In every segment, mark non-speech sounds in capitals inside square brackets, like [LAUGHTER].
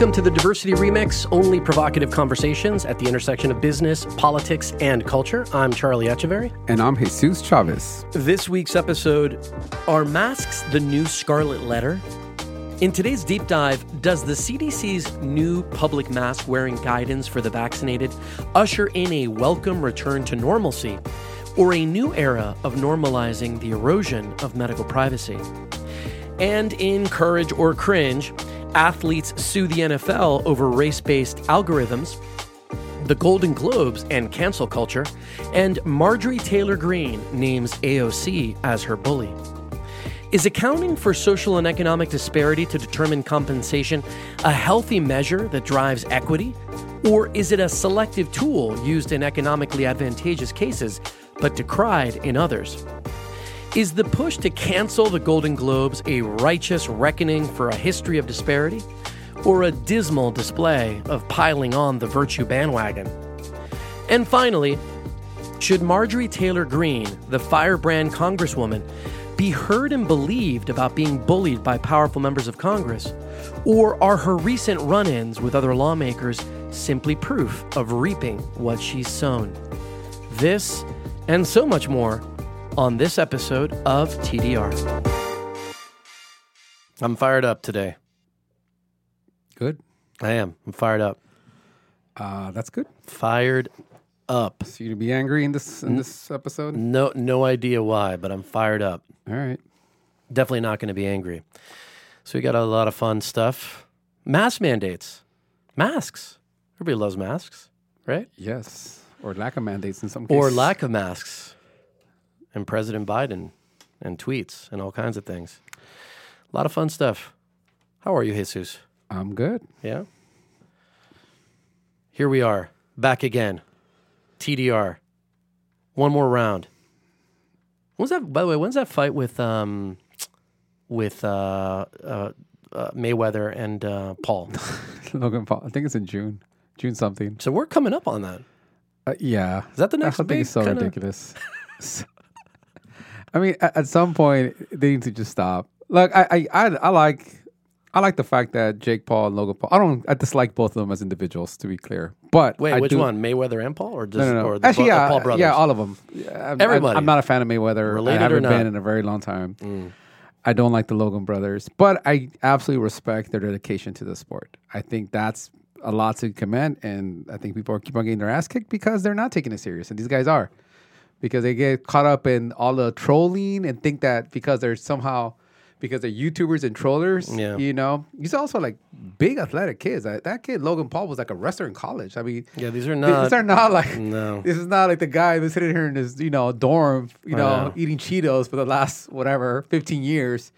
Welcome to the Diversity Remix, only provocative conversations at the intersection of business, politics, and culture. I'm Charlie Echeverry. And I'm Jesus Chavez. This week's episode Are masks the new scarlet letter? In today's deep dive, does the CDC's new public mask wearing guidance for the vaccinated usher in a welcome return to normalcy or a new era of normalizing the erosion of medical privacy? And in Courage or Cringe, athletes sue the NFL over race based algorithms, the Golden Globes and cancel culture, and Marjorie Taylor Greene names AOC as her bully. Is accounting for social and economic disparity to determine compensation a healthy measure that drives equity? Or is it a selective tool used in economically advantageous cases but decried in others? Is the push to cancel the Golden Globes a righteous reckoning for a history of disparity? Or a dismal display of piling on the virtue bandwagon? And finally, should Marjorie Taylor Greene, the firebrand Congresswoman, be heard and believed about being bullied by powerful members of Congress? Or are her recent run ins with other lawmakers simply proof of reaping what she's sown? This and so much more on this episode of TDR. I'm fired up today. Good. I am. I'm fired up. Uh, that's good. Fired up. So you to be angry in this in this episode? No no idea why, but I'm fired up. All right. Definitely not going to be angry. So we got a lot of fun stuff. Mask mandates. Masks. Everybody loves masks, right? Yes. Or lack of mandates in some cases. Or lack of masks. And President Biden and tweets and all kinds of things. A lot of fun stuff. How are you, Jesus? I'm good. Yeah. Here we are, back again. TDR. One more round. When's that? By the way, when's that fight with um, with uh, uh, uh, Mayweather and uh, Paul? [LAUGHS] Logan Paul. I think it's in June. June something. so we're coming up on that. Uh, yeah. Is that the I next? think it's so kinda- ridiculous. [LAUGHS] I mean, at, at some point they need to just stop. Look, I, I, I, I like, I like the fact that Jake Paul and Logan Paul. I don't. I dislike both of them as individuals, to be clear. But Wait, I which do- one? Mayweather and Paul, or just No, no, no. or the, Actually, yeah, Paul brothers? yeah, all of them. I'm, Everybody. I'm, not a fan of Mayweather. Related I or haven't not? Mm. been in a very long time. I don't like the Logan brothers, but I absolutely respect their dedication to the sport. I think that's a lot to commend, and I think people are keep on getting their ass kicked because they're not taking it serious, and these guys are because they get caught up in all the trolling and think that because they're somehow because they're YouTubers and trollers, Yeah. you know, he's also like big athletic kids. That, that kid Logan Paul was like a wrestler in college. I mean, Yeah, these are not. these are not like no. [LAUGHS] this is not like the guy who's sitting here in his you know dorm, you know, know. eating Cheetos for the last whatever fifteen years,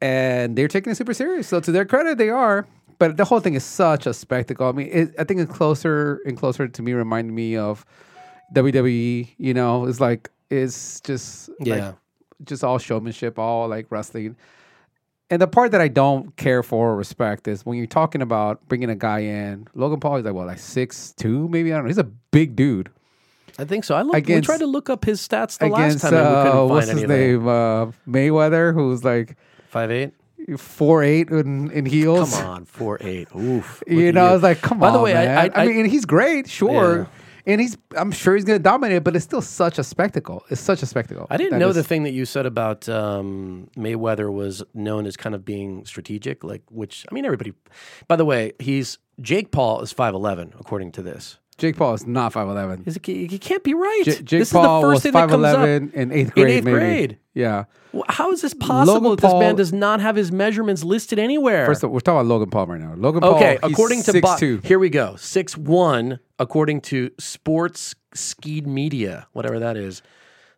and they're taking it super serious. So to their credit, they are. But the whole thing is such a spectacle. I mean, it, I think it's closer and closer to me, reminding me of WWE. You know, it's like it's just Yeah. like, just all showmanship, all like wrestling. And the part that I don't care for or respect is when you're talking about bringing a guy in. Logan Paul is like what, like six two, maybe I don't know. He's a big dude I think so. I looked. Against- we tried to look up his stats the last against time, and we uh, couldn't what's find his name, uh, Mayweather, who's like Five eight. four eight in, in heels. Come on, four eight. Oof. You know, I was like, come By on. By the way, I- man. I- I- mean, he's great, sure. Yeah. And he's, I'm sure he's going to dominate, but it's still such a spectacle. It's such a spectacle. I didn't know is- the thing that you said about um, Mayweather was known as kind of being strategic, like which I mean everybody. By the way, he's Jake Paul is five eleven according to this. Jake Paul is not five eleven. He can't be right. J- Jake this Paul is the first was thing that comes up. in eighth grade. In eighth maybe. grade. Yeah. How is this possible Logan that this man Paul- does not have his measurements listed anywhere? First of all, we're talking about Logan Paul right now. Logan Paul. okay, according to six Bo- here we go. Six one, according to Sports Skied Media, whatever that is.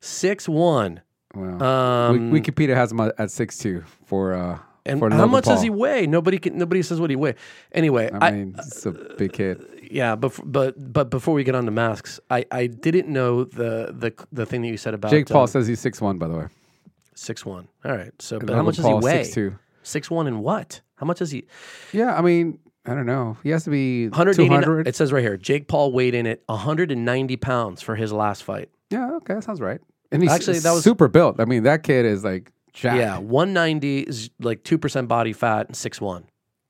Six one. Well, Um, Wikipedia has him at six two for uh and how Logan much Paul. does he weigh? Nobody can. Nobody says what he weigh. Anyway, I I, mean, it's a big kid. Yeah, but but but before we get on to masks, I I didn't know the the the thing that you said about Jake Paul um, says he's six one. By the way, six one. All right, so but how much does he weigh? 6'2". Six one and what? How much does he? Yeah, I mean, I don't know. He has to be 189 two hundred. It says right here, Jake Paul weighed in at 190 pounds for his last fight. Yeah, okay, that sounds right. And he's Actually, that was- super built. I mean, that kid is like jacked. Yeah, 190 is like 2% body fat and six one.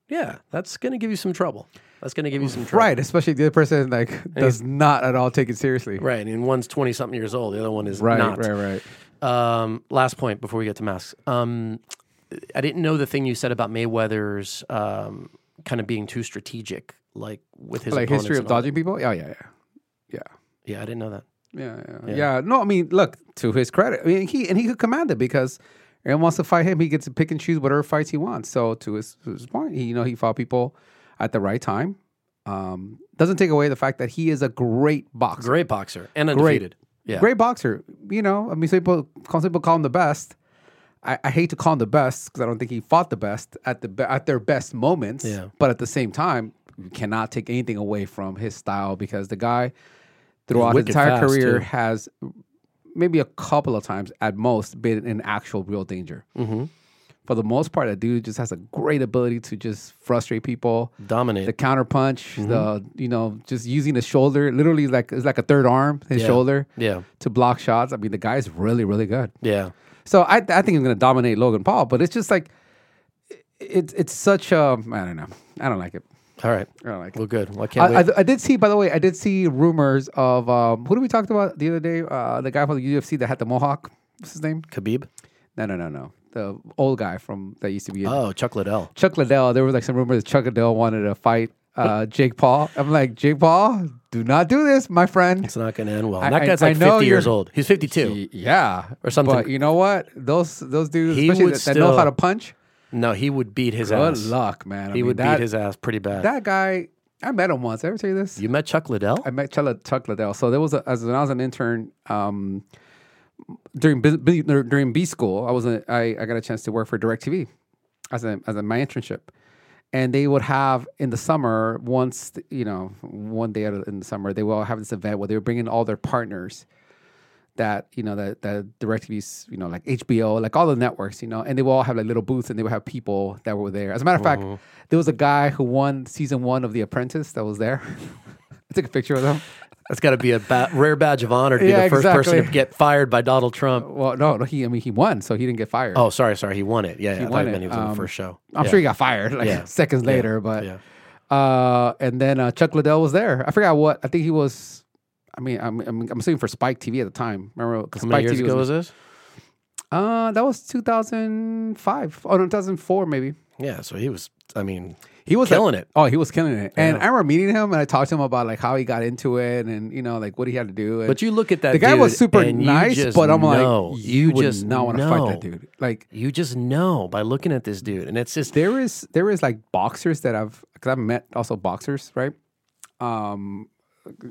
Yeah, that's going to give you some trouble. That's going to give you some trouble. Right, especially the other person like does not at all take it seriously. Right. And one's 20 something years old. The other one is Right, not. right, right. Um, last point before we get to masks. Um, I didn't know the thing you said about Mayweather's um, kind of being too strategic, like with his Like opponents history of and all dodging people. Oh yeah, yeah, yeah, that. Yeah, I didn't know that. yeah, yeah, Yeah. yeah. No, I mean, look to his credit. I mean, he and he could command it because everyone wants to fight him. He gets to pick and choose whatever fights he wants. So to his, to his point, he you know he fought people at the right time. Um, doesn't take away the fact that he is a great boxer. Great boxer and Great. undefeated. Yeah. Great boxer. You know, I mean, some people, some people call him the best. I, I hate to call him the best because I don't think he fought the best at the at their best moments. Yeah. But at the same time, you cannot take anything away from his style because the guy, throughout his entire career, too. has maybe a couple of times at most been in actual real danger. Mm-hmm. For the most part, that dude just has a great ability to just frustrate people. Dominate. The counterpunch, Mm-hmm. the you know, just using the shoulder, literally like it's like a third arm, his Yeah. shoulder yeah. to block shots. I mean, the guy's really, really good. Yeah. So I, I think he's to dominate Logan Paul, but it's just like it's it's such a I don't know. I don't like it. All right. I don't like it. Well, good. Well, I can't I. I, I did see, by the way, I did see rumors of um, who did we talked about the other day? Uh, the guy from the UFC that had the mohawk. What's his name? Khabib. No, no, no, no. The old guy from that used to be Oh, Chuck Liddell. Chuck Liddell. There was like some rumors that Chuck Liddell wanted to fight uh, Jake Paul. I'm like, Jake Paul, do not do this, my friend. It's not going to end well. I- that I- guy's I like know 50 years old. He's 52. Y- Yeah, Or something. But you know what? Those those dudes, He especially that, that know how to punch. No, he would beat his Good ass. Good luck, man. I He mean, would that, beat his ass pretty bad. That guy, I met him once. Did I ever tell you this? you met Chuck Liddell? I met Chuck, Chuck Liddell. So there was a, as when I was an intern um, during B, B, during B school. I was a, I, I got a chance to work for DirecTV as a as a, my internship, and they would have in the summer once you know one day out of, in the summer they will have this event where they were bringing all their partners that you know that that DirecTV's you know like HBO like all the networks you know and they will all have like little booths and they would have people that were there. As a matter of fact, uh-huh. there was a guy who won season one of The Apprentice that was there. [LAUGHS] I took a picture with him. That's got to be a ba- rare badge of honor to be Yeah, the first person to get fired by Donald Trump. Well, no, no, he I mean he won, so he didn't get fired. Oh, sorry, sorry. He won it. Yeah, yeah. I won it. he was in the Um, first show. I'm Yeah. sure he got fired like Yeah. seconds later, but Yeah. uh, and then uh, Chuck Liddell was there. I forgot what. I think he was. I mean, I'm I'm, I'm assuming for Spike TV at the time. Remember? How many Spike years TV ago was, was this? Uh, that was 2005. Oh, no, 2004 maybe. Yeah, so he was, I mean, He was Killing it. Oh, he was killing it. And Yeah. I remember meeting him, and I talked to him about like how he got into it, and you know, like what he had to do. And but you look at that the guy was super nice, but I'm know, like, you would just not want to fight that dude. Like You just know by looking at this dude. And it's just, there is there is like boxers that I've because I've met also boxers, right? Um,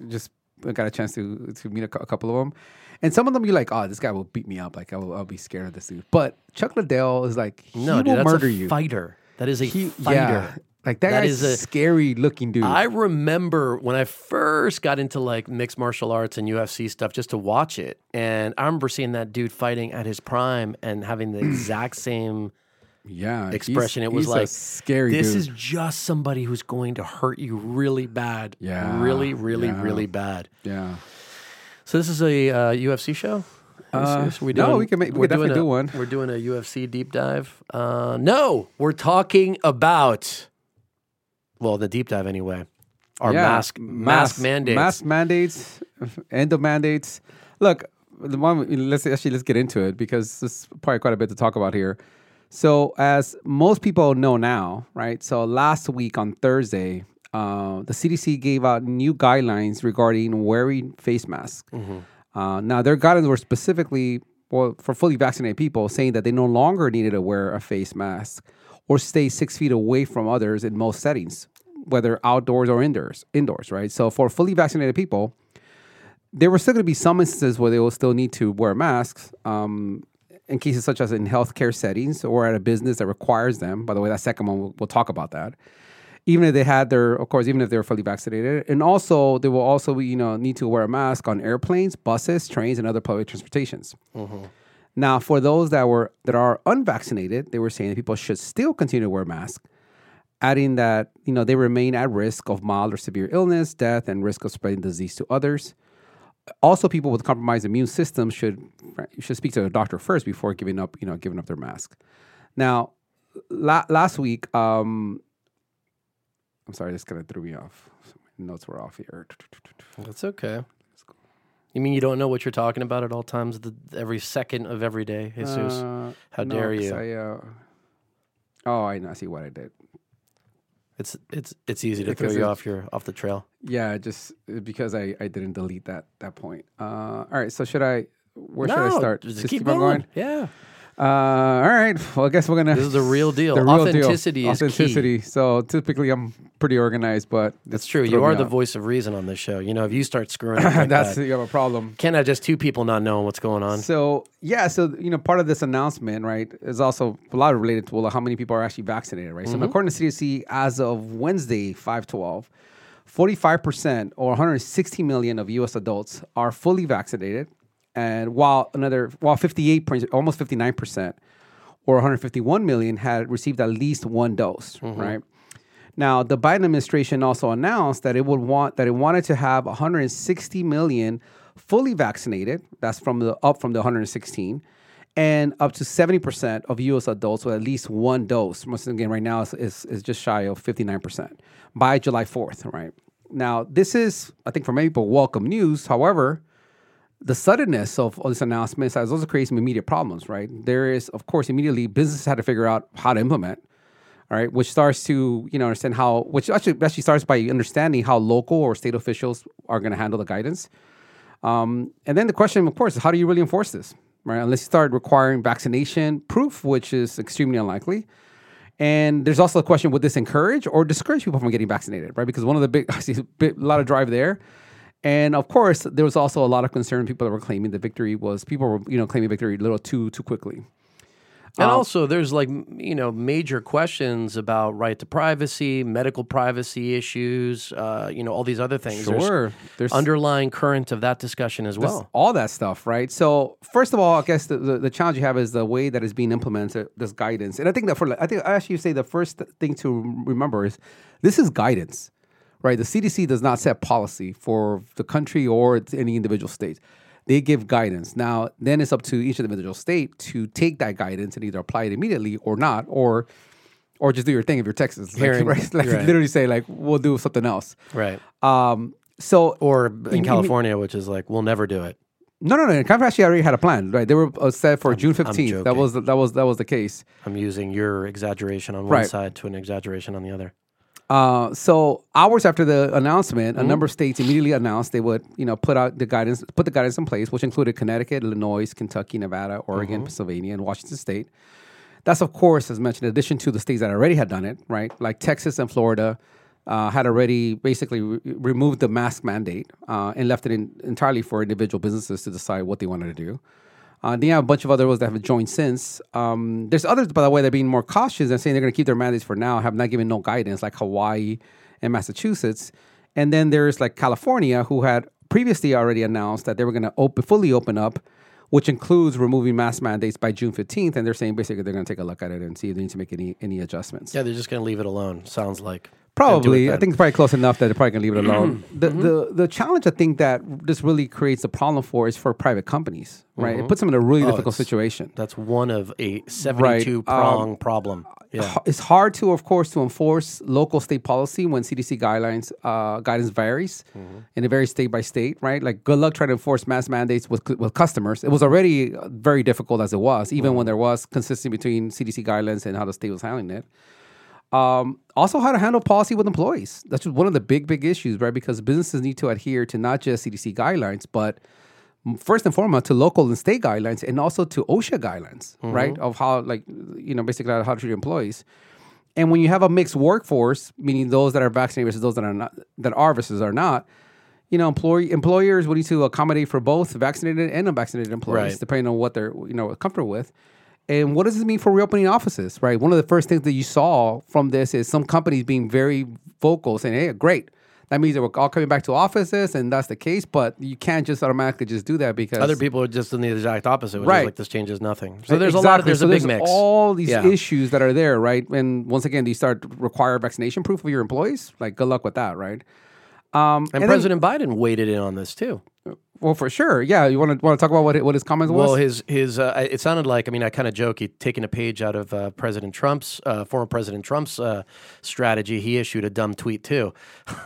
just got a chance to to meet a, a couple of them, and some of them you're like, oh, this guy will beat me up. Like I'll, I'll be scared of this dude. But Chuck Liddell is like, he no, will dude, that's murder a you. fighter. That is a He, fighter. yeah, like that, That is a- a scary looking dude. I remember when I first got into like mixed martial arts and UFC stuff just to watch it. And I remember seeing that dude fighting at his prime and having the exact same yeah, expression. It was a like, scary. this dude. is just somebody who's going to hurt you really bad. Yeah, Really, really, yeah. really bad. yeah. So this is a uh, UFC show? We Uh, we no, we can make- we we're can definitely doing do a- one. We're doing a UFC deep dive. Uh, no, we're talking about, well, the deep dive anyway. Our Yeah, mask, mask mandates. mask mandates, end of mandates. Look, the one let's actually let's get into it because there's probably quite a bit to talk about here. So, as most people know now, right? So last week on Thursday, uh, the CDC gave out new guidelines regarding wearing face masks. Uh, now, their guidelines were specifically well, for fully vaccinated people, saying that they no longer needed to wear a face mask or stay six feet away from others in most settings, whether outdoors or indoors. Indoors, right? So, for fully vaccinated people, there were still going to be some instances where they will still need to wear masks um, in cases such as in healthcare settings or at a business that requires them. By the way, that second one, we'll, we'll talk about that. Even if they had their, of course, even if they're fully vaccinated, and also they will also, you know, need to wear a mask on airplanes, buses, trains, and other public transportations. Now, for those that were that are unvaccinated, they were saying that people should still continue to wear masks, adding that you know they remain at risk of mild or severe illness, death, and risk of spreading disease to others. Also, people with compromised immune systems should should speak to a doctor first before giving up you know giving up their mask. Now, la- last week, um, I'm sorry, this kind of threw me off. My notes were off here. That's okay. You mean you don't know what you're talking about at all times, the, every second of every day, Jesus? Uh, How no, dare you? I, uh, oh, I know. I see what I did. It's it's it's easy to throw you off your off the trail. Yeah, just because I, I didn't delete that that point. Uh, all right, so should I? Where should I start? Just, keep, going. Yeah. Uh, all right. Well, I guess we're gonna. This is the real [LAUGHS] deal. the real deal. Authenticity is key. authenticity. So typically, I'm pretty organized, but That's true. You are the off. voice of reason on this show. You know, if you start screwing [LAUGHS] up like That's that, you have a problem. can't have just two people not knowing what's going on. So yeah, so you know, part of this announcement, right, is also a lot related to well, how many people are actually vaccinated, right? So according to CDC, as of Wednesday, five twelve, forty five percent or one hundred sixty million of U.S. adults are fully vaccinated, and while another while fifty eight almost fifty nine percent or 151 million had received at least one dose, mm-hmm. right? Now, the Biden administration also announced that it would want that it wanted to have 160 million fully vaccinated. That's from the up from the 116, and up to 70 percent of U.S. adults with at least one dose. Once again, right now is is, is just shy of 59 percent by July 4th, right? Now, this is I think for many people welcome news. However, the suddenness of all this announcement has also created some immediate problems, right? There is, of course, immediately businesses had to figure out how to implement, all right, which starts to, you know, understand how, which actually actually starts by understanding how local or state officials are going to handle the guidance. Um, and then the question, of course, is how do you really enforce this, right? Unless you start requiring vaccination proof, which is extremely unlikely. And there's also a question: Would this encourage or discourage people from getting vaccinated? Right? Because one of the big, [LAUGHS] I see a lot of drive there, and of course, there was also a lot of concern. People that were claiming the victory was people were you know claiming victory a little too too quickly. And also, there's like you know major questions about right to privacy, medical privacy issues, uh, you know all these other things. There's Sure, there's underlying current of that discussion as well. all that stuff, right? So first of all, I guess the, the, the challenge you have is the way that is being implemented, this guidance. And I think that for I think I actually say the first thing to remember is this is guidance, right? The CDC does not set policy for the country or any individual state. They give guidance. Now, then it's up to each individual state to take that guidance and either apply it immediately or not, or or just do your thing if you're Texas. Like, Hearing- [LAUGHS] right? like right. literally say like we'll do something else. Right. Um, so Or you- in you- California, which is like we'll never do it. no, no, no. California actually already had a plan, right? They were uh, set for June fifteenth. That was the, that was that was the case. I'm using your exaggeration on one Right. side to an exaggeration on the other. Uh, so hours after the announcement, a number of states immediately announced they would, you know, put out the guidance, put the guidance in place, which included Connecticut, Illinois, Kentucky, Nevada, Oregon, Pennsylvania, and Washington State. That's of course, as mentioned, in addition to the states that already had done it, right? Like Texas and Florida uh, had already basically re- removed the mask mandate uh, and left it in, entirely for individual businesses to decide what they wanted to do. Uh, then you have a bunch of other ones that have joined since. Um, there's others, by the way, that are being more cautious and saying they're going to keep their mandates for now, have not given no guidance, like Hawaii and Massachusetts. And then there's like California, who had previously already announced that they were going to open, fully open up, which includes removing mask mandates by June 15th. And they're saying basically they're going to take a look at it and see if they need to make any any adjustments. Yeah, they're just going to leave it alone. Sounds like Probably, And do it I think it's probably close enough that they're probably gonna leave it [CLEARS THROAT] alone. the, the the challenge I think that this really creates a problem for is for private companies, right? It puts them in a really difficult situation. that's one of a 72 prong Um, problem. Yeah. It's hard to, of course, to enforce local state policy when CDC guidelines uh, guidance varies, and it varies state by state, right? Like, good luck trying to enforce mask mandates with with customers. It was already very difficult as it was, even when there was consistency between CDC guidelines and how the state was handling it. Um, also, how to handle policy with employees. That's just one of the big, big issues, right? Because businesses need to adhere to not just CDC guidelines, but first and foremost to local and state guidelines, and also to OSHA guidelines, right? Of how, like, you know, basically how to treat employees. And when you have a mixed workforce, meaning those that are vaccinated versus those that are not, that are versus are not, you know, employee employers will need to accommodate for both vaccinated and unvaccinated employees, Right. depending on what they're you know comfortable with. And what does this mean for reopening offices? Right. One of the first things that you saw from this is some companies being very vocal, saying, "Hey, great." That means that we're all coming back to offices, and that's the case. But you can't just automatically just do that because Other people are just in the exact opposite, which Right. is like this changes nothing. So there's a lot of there's So a big mix. All these Yeah. issues that are there, right? And once again, do you start require vaccination proof of your employees? Like, good luck with that, right? Um, and then- President Biden weighted in on this too. Well, for sure, yeah. You want to want to talk about what it- what his comments was? Well, his his uh, it sounded like I mean I kind of joke he taking a page out of uh, President Trump's uh, former President Trump's uh, strategy. He issued a dumb tweet too, [LAUGHS]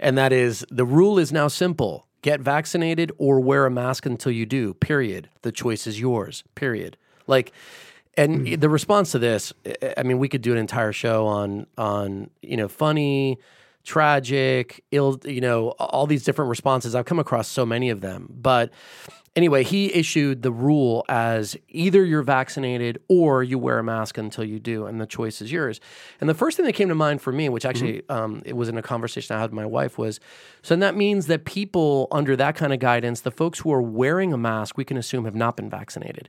and that is the rule is now simple: get vaccinated or wear a mask until you do. Period. The choice is yours. Period. Like. And the response to this, I- I mean, we could do an entire show on on you know funny, tragic, ill, you know, all these different responses. I've come across so many of them. But anyway, he issued the rule as either you're vaccinated or you wear a mask until you do, and the choice is yours. And the first thing that came to mind for me, which actually um, it was in a conversation I had with my wife, was so that means that people under that kind of guidance, the folks who are wearing a mask, we can assume have not been vaccinated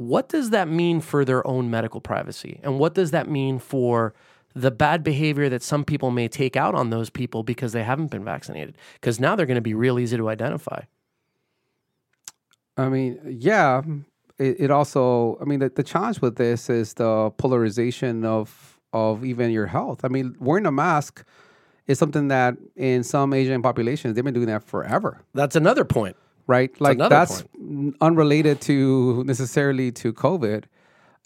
what does that mean for their own medical privacy? And what does that mean for the bad behavior that some people may take out on those people because they haven't been vaccinated? Because now they're going to be real easy to identify. I mean, yeah. It, it also, I mean, the, the challenge with this is the polarization of of even your health. I mean, wearing a mask is something that in some Asian populations they've been doing that forever. That's another point. right? Like that's n- unrelated to necessarily to COVID.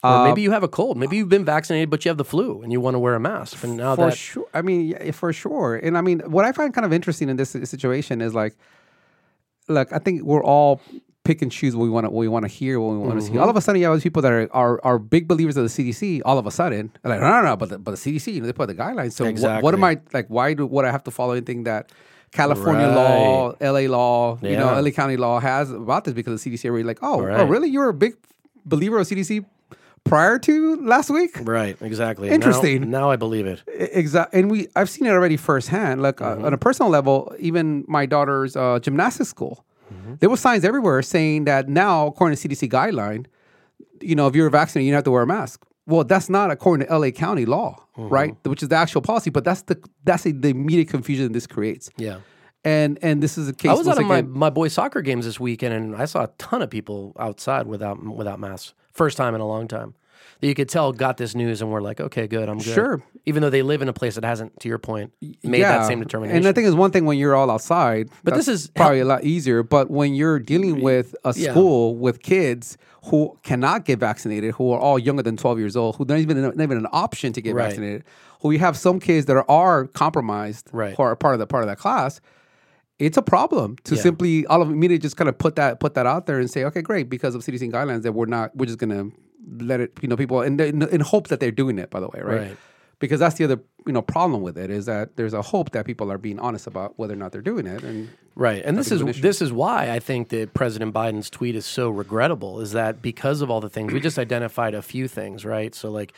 Or maybe you have a cold. Maybe you've been vaccinated, but you have the flu and you want to wear a mask. And now for that sure. I mean, yeah, for sure. And I mean, what I find kind of interesting in this situation is like, look, I think we're all pick and choose what we want to what we want to hear, what we want to see. Mm-hmm. All of a sudden, you have these people that are, are are big believers of the CDC. All of a sudden, like, no, no, no, but the, but the CDC, you know, they put the guidelines. So what, what am I like? Why do would I have to follow anything that? California law, LA law, you know, Yeah. LA County law has about this because the CDC are really like, oh, oh, really? You're a big believer of CDC prior to last week? right, exactly. Interesting. Now, now I believe it. Exactly, and we I've seen it already firsthand. Like uh, on a personal level, even my daughter's uh, gymnastics school, there were signs everywhere saying that now, according to CDC guideline, you know, if you're vaccinated, you don't have to wear a mask. Well, that's not according to LA County law, right? Which is the actual policy, but that's the that's the, the immediate confusion this creates. Yeah. And and this is a case. I was out of my, my boys' soccer games this weekend, and I saw a ton of people outside without without masks. First time in a long time. That you could tell got this news, and we're like, okay, good, I'm good. Sure. Even though they live in a place that hasn't, to your point, made that same determination. And I think it's one thing when you're all outside, But this is- probably a lot easier. But when you're dealing with a Yeah. school with kids who cannot get vaccinated, who are all younger than 12 years old, who don't even not even an option to get Right. vaccinated, who you have some kids that are, are compromised, Right. who are part of the part of that class. It's a problem to Yeah. simply all of immediately just kind of put that put that out there and say, okay, great, because of CDC guidelines that we're not, we're just gonna let it, you know, people and in, in hopes that they're doing it. By the way, right? Right. because that's the other you know problem with it is that there's a hope that people are being honest about whether or not they're doing it and Right, and this is an this is why I think that President Biden's tweet is so regrettable. Is that because of all the things we just identified a few things, right? So like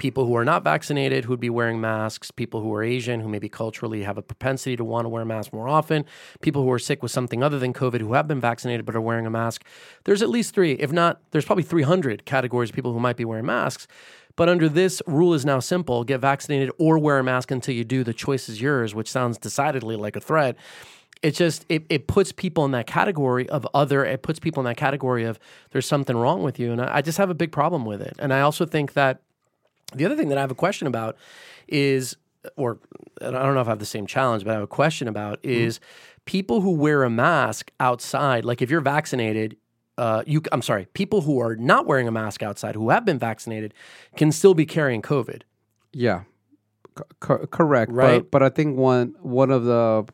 people who are not vaccinated who'd be wearing masks, people who are Asian who maybe culturally have a propensity to want to wear masks more often, people who are sick with something other than COVID who have been vaccinated but are wearing a mask. There's at least three, if not, there's probably 300 categories of people who might be wearing masks. But under this rule is now simple: get vaccinated or wear a mask until you do. The choice is yours, which sounds decidedly like a threat it just it, it puts people in that category of other it puts people in that category of there's something wrong with you and I, I just have a big problem with it and i also think that the other thing that i have a question about is or i don't know if i have the same challenge but i have a question about is people who wear a mask outside like if you're vaccinated uh, you, I'm sorry. People who are not wearing a mask outside, who have been vaccinated, can still be carrying COVID. yeah co- co- correct Right. but, but i think one one of the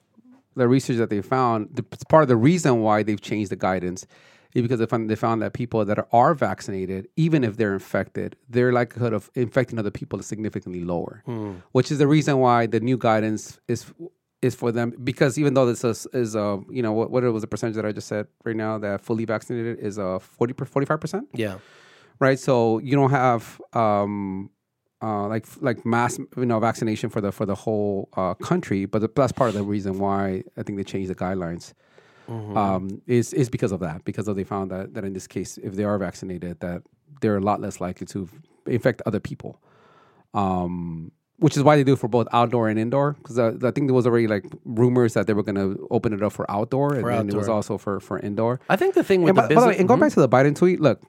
the research that they found the, it's part of the reason why they've changed the guidance is because they found, they found that people that are, are vaccinated, even if they're infected, their likelihood of infecting other people is significantly lower, which is the reason why the new guidance is is for them because even though this is, is a you know what, what was the percentage that I just said right now that fully vaccinated is a 40 45 percent Yeah. right? So you don't have um, uh, like like mass you know vaccination for the for the whole uh, country, but the, that's part of the reason why I think they changed the guidelines. Um, is is because of that because of they found that that in this case if they are vaccinated that they're a lot less likely to infect other people. Um, which is why they do it for both outdoor and indoor. Because I, I think there was already like rumors that they were going to open it up for outdoor, and For then it was also for for indoor. I think the thing with And the by, by the way, and going Mhm. back to the Biden tweet, look,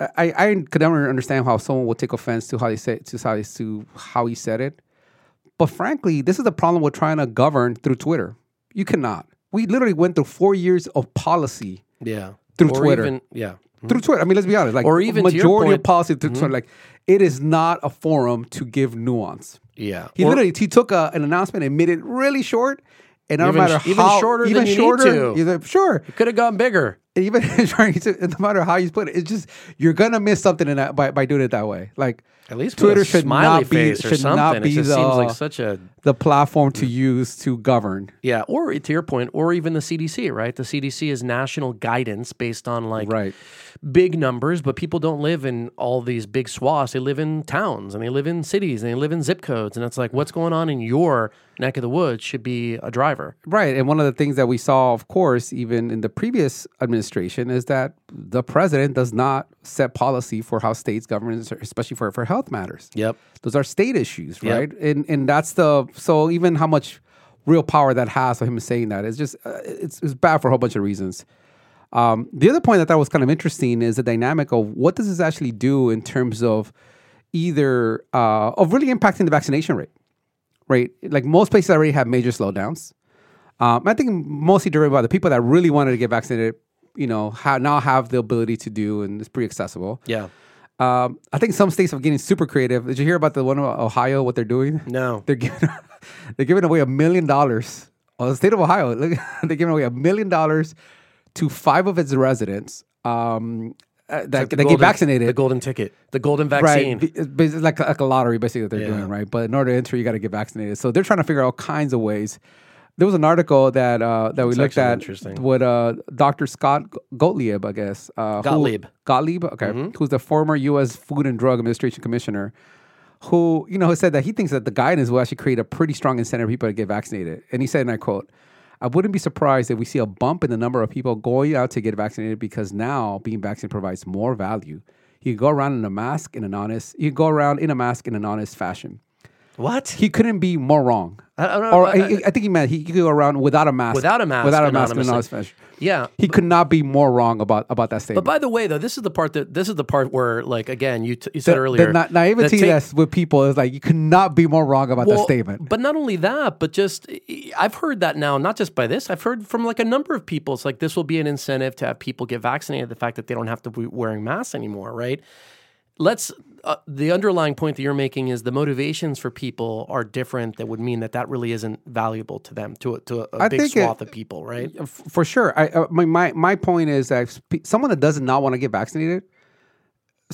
I, I could never understand how someone would take offense to how he said to how he, to how he said it. But frankly, this is the problem with trying to govern through Twitter. You cannot. We literally went through four years of policy yeah, through Or Twitter. even- yeah, mm-hmm. through Twitter. I mean, let's be honest. Like, Or even majority of policy through mm-hmm. Twitter. Like, it is not a forum to give nuance. yeah. He Or- literally he took a, an announcement and made it really short. And no Even matter even how shorter even shorter, to. he's like, sure. could have gone bigger. Even [LAUGHS] trying to, no matter how you put it, it's just you're gonna miss something in that by, by doing it that way. Like At least Twitter should not be face should something. not it be just the, seems like such a the platform to mm. use to govern. yeah. Or to your point, or even the CDC, right? The CDC is national guidance based on like Right. big numbers, but people don't live in all these big swaths. They live in towns and they live in cities and they live in zip codes. And it's like, what's going on in your neck of the woods should be a driver. Right. And one of the things that we saw, of course, even in the previous administration, is that the president does not set policy for how states govern, especially for, for health matters. Yep. Those are state issues, Yep. right? And and that's the so even how much real power that has of him saying that is just uh, it's it's bad for a whole bunch of reasons. Um, the other point that I thought was kind of interesting is the dynamic of what does this actually do in terms of either uh, of really impacting the vaccination rate, right? Like most places already have major slowdowns. Um, I think mostly driven by the people that really wanted to get vaccinated, you know, ha- now have the ability to do, and it's pretty accessible. Yeah. Um, I think some states are getting super creative. Did you hear about the one in Ohio? What they're doing? No. [LAUGHS] They're giving [LAUGHS] they're giving away a million dollars. Oh, the state of Ohio, look, [LAUGHS] they're giving away a million dollars to five of its residents um, uh, that, like that get vaccinated. The golden ticket. The golden vaccine. Right, it's like like a lottery, basically that they're Yeah. doing, right? But in order to enter, you got to get vaccinated. So they're trying to figure out all kinds of ways. There was an article that uh, that we That's looked at interesting. with uh, Dr. Scott Gottlieb, I guess. Uh, who- Gottlieb. Mm-hmm. Gottlieb, okay, who's the former U.S. Food and Drug Administration commissioner, who you know said that he thinks that the guidance will actually create a pretty strong incentive for people to get vaccinated. And he said, and I quote. I wouldn't be surprised if we see a bump in the number of people going out to get vaccinated because now being vaccinated provides more value. You go around in a mask in an honest. You go around in a mask in an honest fashion. What? He couldn't be more wrong. I don't. Or I- I, I think he meant he could go around without a mask. Without a mask, Without a mask anonymously. Yeah. He could not be more wrong about about that statement. But by the way, though, this is the part that this is the part where, like, again, you t- you said the, earlier, the na- naivety that take- that's with people is like you could not be more wrong about that statement. But not only that, but just I've heard that now, not just by this. I've heard from like a number of people. It's like this will be an incentive to have people get vaccinated. The fact that they don't have to be wearing masks anymore, right? Let's. Uh, the underlying point that you're making is the motivations for people are different. That would mean that that really isn't valuable to them, to a, to a, a I big think it- swath of people, right? F- for sure. I uh, my, my my point is that someone that does not want to get vaccinated,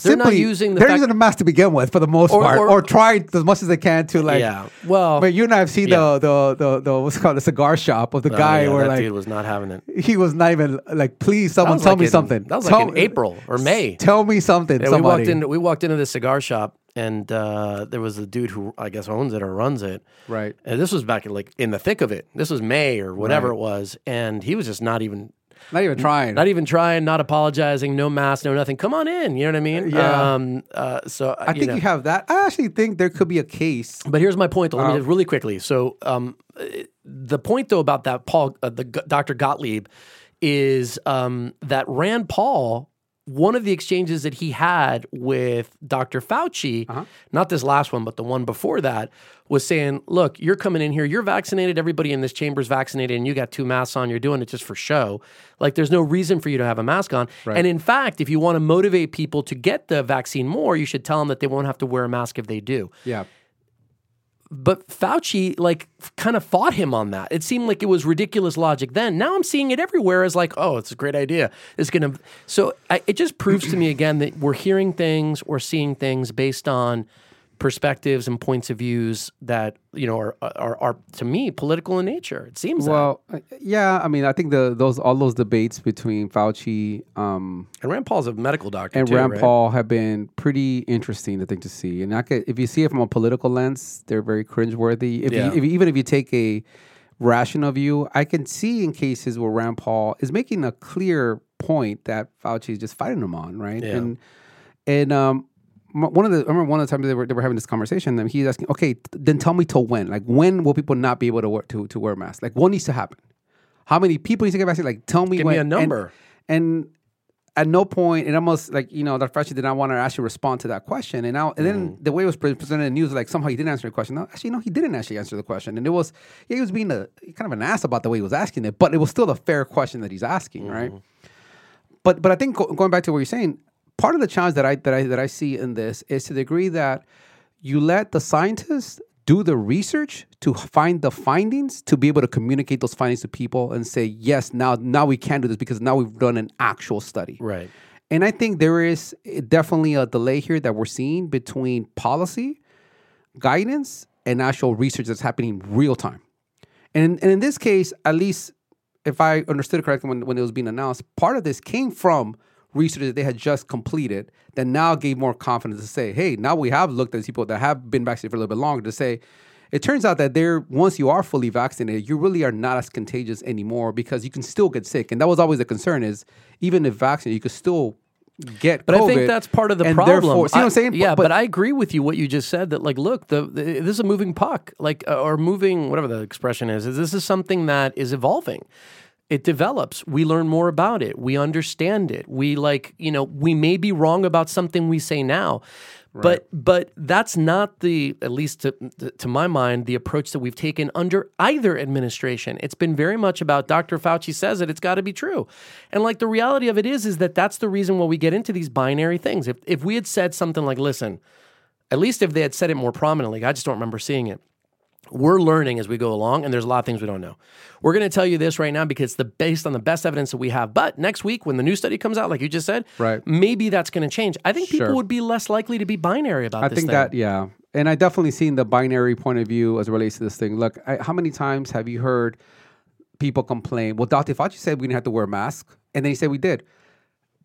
They're not simply- using the they're fact- using a mask to begin with for the most Or- part, or- or, try as much as they can to like. yeah. Well, But you and I have seen Yeah. the, the the the what's called the cigar shop of the oh, guy yeah, where that like dude was not having it. he was not even like, please, someone tell like me in- something. That was Tell like in April or May. Tell me something. Yeah, we walked somebody. in. We walked into the cigar shop, and uh, there was a dude who I guess owns it or runs it. Right. And this was back in, like in the thick of it. This was May or whatever Right. it was, and he was just not even, Not even trying. not even trying, not apologizing, no mask, no nothing. Come on in. You know what I mean? Yeah. Um, uh, so I think know. you have that. I actually think there could be a case. But here's my point, though. Let me Uh, just really quickly. So, um, uh, the point, though, about that Paul, uh, the Dr. Gottlieb, is um, that Rand Paul. One of the exchanges that he had with Dr. Fauci, Uh-huh. not this last one, but the one before that, was saying, "Look, you're coming in here. You're vaccinated. Everybody in this chamber is vaccinated, and you got two masks on. You're doing it just for show. Like, there's no reason for you to have a mask on. And in fact, if you want to motivate people to get the vaccine more, you should tell them that they won't have to wear a mask if they do." Yeah. But Fauci like kind of fought him on that. It seemed like it was ridiculous logic then. Now I'm seeing it everywhere as like, oh, it's a great idea. It's gonna. So I, it just proves to me again that we're hearing things, we're seeing things based on perspectives and points of views that you know are, are, are to me political in nature. It seems well, uh, yeah. I mean, I think the those all those debates between Fauci um, and Rand Paul's a medical doctor, and too, Rand right? Paul have been pretty interesting, I think, to see. And I could, if you see it from a political lens, they're very cringeworthy. If, Yeah. you, if even if you take a rational view, I can see in cases where Rand Paul is making a clear point that Fauci is just fighting him on, right? Yeah. And and um, one of the I remember one of the times they were they were having this conversation, and he's asking, okay, then tell me till when? Like when will people not be able to wear to to wear masks? Like what needs to happen? How many people need to get vaccinated? Like tell me Give when. me a number. and at no point, it almost like you know, Dr. Fauci did not want to actually respond to that question, and now and then Mm. the way it was presented in the news, like somehow he didn't answer the question. No, actually, no, he didn't actually answer the question, and it was yeah, he was being a kind of an ass about the way he was asking it, but it was still a fair question that he's asking, right? Mm-hmm. But but I think go, going back to what you're saying, part of the challenge that I that I that I see in this is to the degree that you let the scientists do the research to find the findings to be able to communicate those findings to people and say yes now now we can do this because now we've done an actual study Right. and I think there is definitely a delay here that we're seeing between policy, guidance, and actual research that's happening real time. And, and in this case, at least if I understood it correctly when, when it was being announced, part of this came from research that they had just completed that now gave more confidence to say, hey, now we have looked at people that have been vaccinated for a little bit longer to say, it turns out that they're once you are fully vaccinated, you really are not as contagious anymore because you can still get sick. And that was always the concern is even if vaccinated, you could still get But I think that's part of the and problem. See what I'm saying? Yeah, but, I agree with you what you just said. That like, look, the, the this is a moving puck, like uh, or moving whatever the expression is. Is this is something that is evolving. It develops. We learn more about it. We understand it. We like, you know, we may be wrong about something we say now, but but that's not the at least to to my mind the approach that we've taken under either administration. It's been very much about Dr. Fauci says it. It's got to be true, and like the reality of it is is that that's the reason why we get into these binary things. If if we had said something like, listen, at least if they had said it more prominently, I just don't remember seeing it. We're learning as we go along, and there's a lot of things we don't know. We're going to tell you this right now because it's the based on the best evidence that we have. But next week, when the new study comes out, like you just said, Right. maybe that's going to change. I think people Sure. would be less likely to be binary about this. I think thing. that yeah, and I definitely seen the binary point of view as it relates to this thing. Look, I, how many times have you heard people complain? Well, Dr. Fauci said we didn't have to wear a mask, and then he said we did.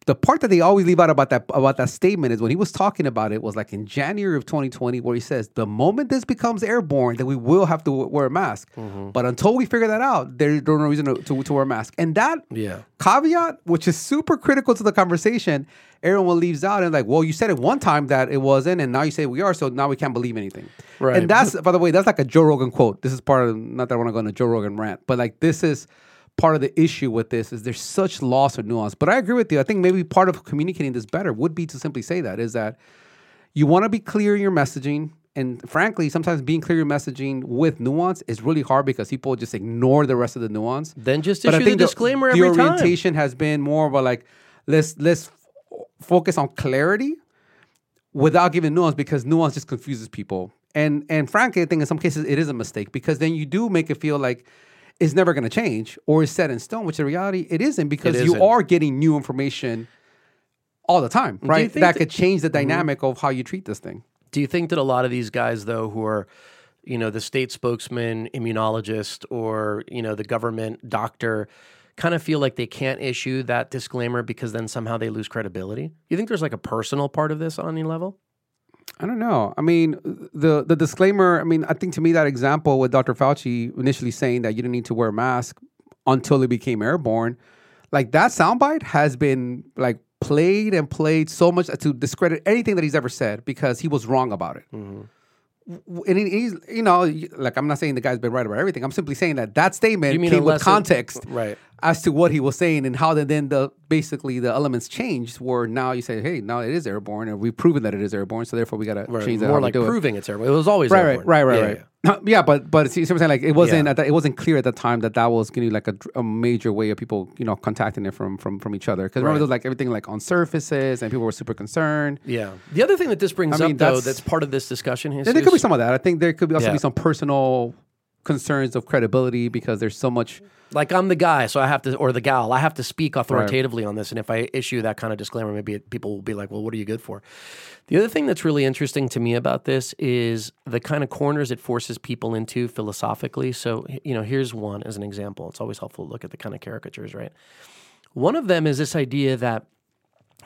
The part that they always leave out about that about that statement is when he was talking about it was like in January of 2020, where he says the moment this becomes airborne, then we will have to wear a mask. Mm-hmm. But until we figure that out, there's no reason to, to, to wear a mask. And that Yeah. caveat, which is super critical to the conversation, everyone leaves out and like, well, you said it one time that it wasn't, and now you say we are, so now we can't believe anything. Right. And that's, by the way, that's like a Joe Rogan quote. This is part of not that I want to go on a Joe Rogan rant, but like this is part of the issue with this is there's such loss of nuance. But I agree with you. I think maybe part of communicating this better would be to simply say that is that you want to be clear in your messaging. And frankly, sometimes being clear in your messaging with nuance is really hard because people just ignore the rest of the nuance. Then just But I issue the think disclaimer the every time. orientation has been more of a like let's let's f- focus on clarity without giving nuance because nuance just confuses people. And and frankly, I think in some cases it is a mistake because then you do make it feel like it's never going to change or is set in stone, which in reality it isn't because It you are getting new information all the time, right? That that- Mm-hmm. could change the dynamic of how you treat this thing. Do you think that a lot of these guys, though, who are, you know, the state spokesman, immunologist, or you know, the government doctor, kind of feel like they can't issue that disclaimer because then somehow they lose credibility? You think there's like a personal part of this on any level? I don't know. I mean, the the disclaimer. I mean, I think to me that example with Dr. Fauci initially saying that you didn't need to wear a mask until it became airborne, like that soundbite has been like played and played so much to discredit anything that he's ever said because he was wrong about it. W- And he's, you know, like I'm not saying the guy's been right about everything. I'm simply saying that that statement came with unless it- context right? As to what he was saying and how then then the basically the elements changed. Where now you say, hey, now it is airborne, and we've proven that it is airborne, so therefore we got to Right, change that. more like do it. proving it's airborne. It was always Right, right, airborne. right, right, Yeah, right. yeah. [LAUGHS] Yeah, but but see, see what I'm saying like it wasn't Yeah. at the, it wasn't clear at the time that that was going to be like a, a major way of people you know contacting it from from from each other because remember Right. was like everything like on surfaces and people were super concerned. Yeah. The other thing that this brings I mean, up, though, that's- that's part of this discussion, And there could be some of that. I think there could be also Yeah. be some personal concerns of credibility because there's so much. like I'm the guy, so I have to, or the gal, I have to speak authoritatively on this. And if I issue that kind of disclaimer, maybe it, people will be like, well, what are you good for? The other thing that's really interesting to me about this is the kind of corners it forces people into philosophically. So, you know, here's one as an example. It's always helpful to look at the kind of caricatures, right? One of them is this idea that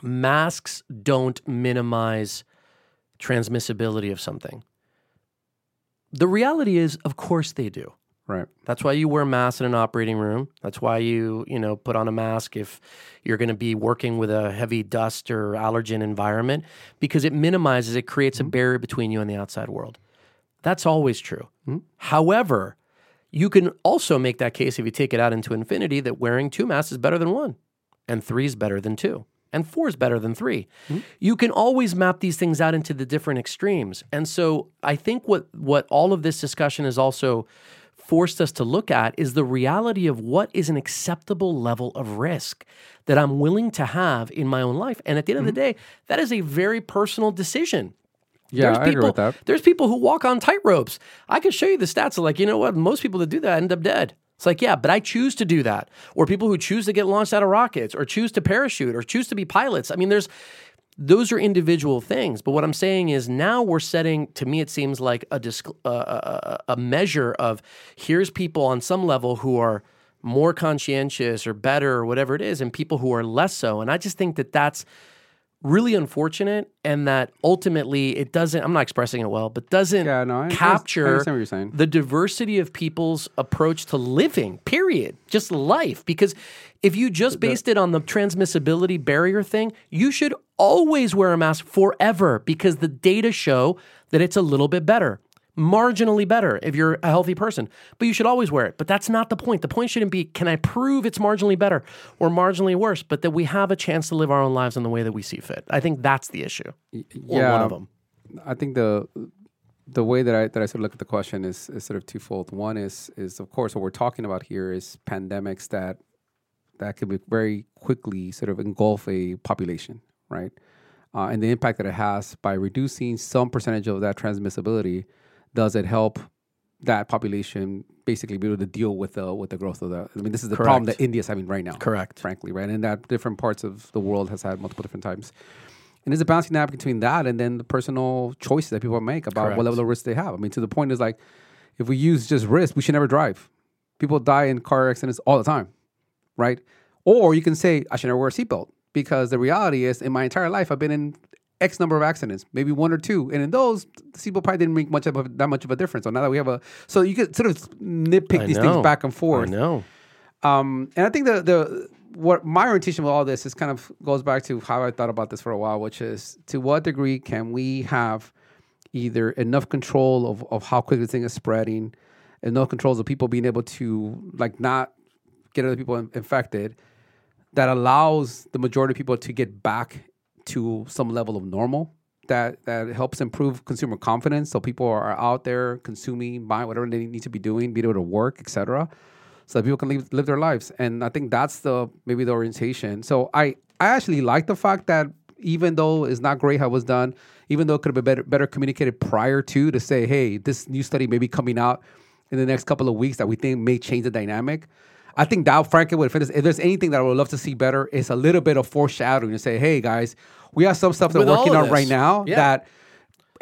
masks don't minimize transmissibility of something. The reality is, of course, they do. Right. That's why you wear masks in an operating room. That's why you, you know, put on a mask if you're going to be working with a heavy dust or allergen environment because it minimizes, it creates a mm-hmm. barrier between you and the outside world. That's always true. Mm-hmm. However, you can also make that case if you take it out into infinity that wearing two masks is better than one, and three is better than two, and four is better than 3 mm-hmm. You can always map these things out into the different extremes. And so I think what what all of this discussion has also forced us to look at is the reality of what is an acceptable level of risk that I'm willing to have in my own life. And at the end of the mm-hmm. day, that is a very personal decision. Yeah, There's I people, agree with that. There's people who walk on tight ropes. I can show you the stats of like, you know what? Most people that do that end up dead. It's like, yeah, but I choose to do that. Or people who choose to get launched out of rockets or choose to parachute or choose to be pilots. I mean, there's those are individual things. But what I'm saying is now we're setting, to me, it seems like a, disc, uh, a, a measure of here's people on some level who are more conscientious or better or whatever it is, and people who are less so. And I just think that that's really unfortunate and that ultimately it doesn't i'm not expressing it well but doesn't Yeah, no, I- I capture understand what you're saying. the diversity of people's approach to living period. Just life. Because if you just based it on the transmissibility barrier thing you should always wear a mask forever because the data show that it's a little bit better marginally better if you're a healthy person but you should always wear it. But that's not the point. The point shouldn't be can i prove it's marginally better or marginally worse but that we have a chance to live our own lives in the way that we see fit. I think that's the issue or yeah, one of them I think the the way that I that I sort of look at the question is, is sort of twofold. One is is of course what we're talking about here is pandemics that that could be very quickly sort of engulf a population, right? Uh, and the impact that it has by reducing some percentage of that transmissibility, does it help that population basically be able to deal with the with the growth of the? I mean, this is the problem Correct. that India's having right now. Correct. frankly, right? And that different parts of the world has had multiple different times. And there's a balancing act between that and then the personal choices that people make about Correct. what level of risk they have. I mean, to the point is like, if we use just risk, we should never drive. People die in car accidents all the time, right? Or you can say, I should never wear a seatbelt because the reality is, in my entire life, I've been in X number of accidents, maybe one or two, and in those, the seatbelt probably didn't make much of a, that much of a difference. So now that we have a, so you could sort of nitpick I these know. things back and i forth. know Um, and I think the the what my orientation with all this is kind of goes back to how I thought about this for a while, which is to what degree can we have either enough control of, of how quickly this thing is spreading, enough controls of people being able to like not get other people in- infected, that allows the majority of people to get back to some level of normal. That that helps improve consumer confidence, so people are out there consuming, buying whatever they need to be doing, be able to work, etc so that people can live, live their lives. And I think that's the maybe the orientation. So I I actually like the fact that even though it's not great how it was done, even though it could have been better better communicated prior to to say, hey, this new study may be coming out in the next couple of weeks that we think may change the dynamic. I think that frankly would if there's, if there's anything that I would love to see better, it's a little bit of foreshadowing to say, hey guys, we have some stuff that With we're working on right now Yeah. that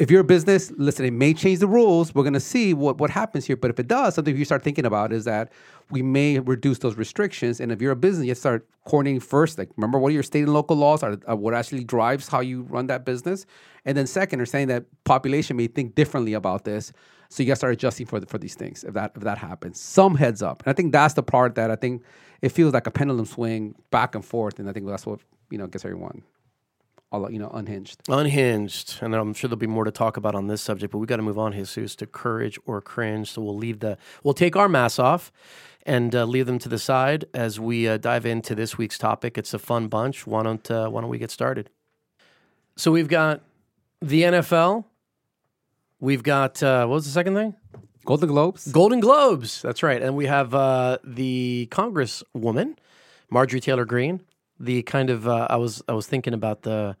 if you're a business, listen, it may change the rules. We're going to see what, what happens here. But if it does, something you start thinking about is that we may reduce those restrictions. And if you're a business, you start coordinating first. Like, remember what your state and local laws are, are what actually drives how you run that business. And then second, are saying that population may think differently about this. So you got to start adjusting for the, for these things if that if that happens. Some heads up. And I think that's the part that I think it feels like a pendulum swing back and forth. And I think that's what you know gets everyone you know unhinged. Unhinged, and I'm sure there'll be more to talk about on this subject. But we got to move on, Jesus, to courage or cringe. So we'll leave the we'll take our masks off and uh, leave them to the side as we uh, dive into this week's topic. It's a fun bunch. Why don't uh, Why don't we get started? So we've got the NFL. We've got uh, what was the second thing? Golden Globes. Golden Globes. That's right. And we have uh, the Congresswoman, Marjorie Taylor Greene. The kind of uh, I was I was thinking about the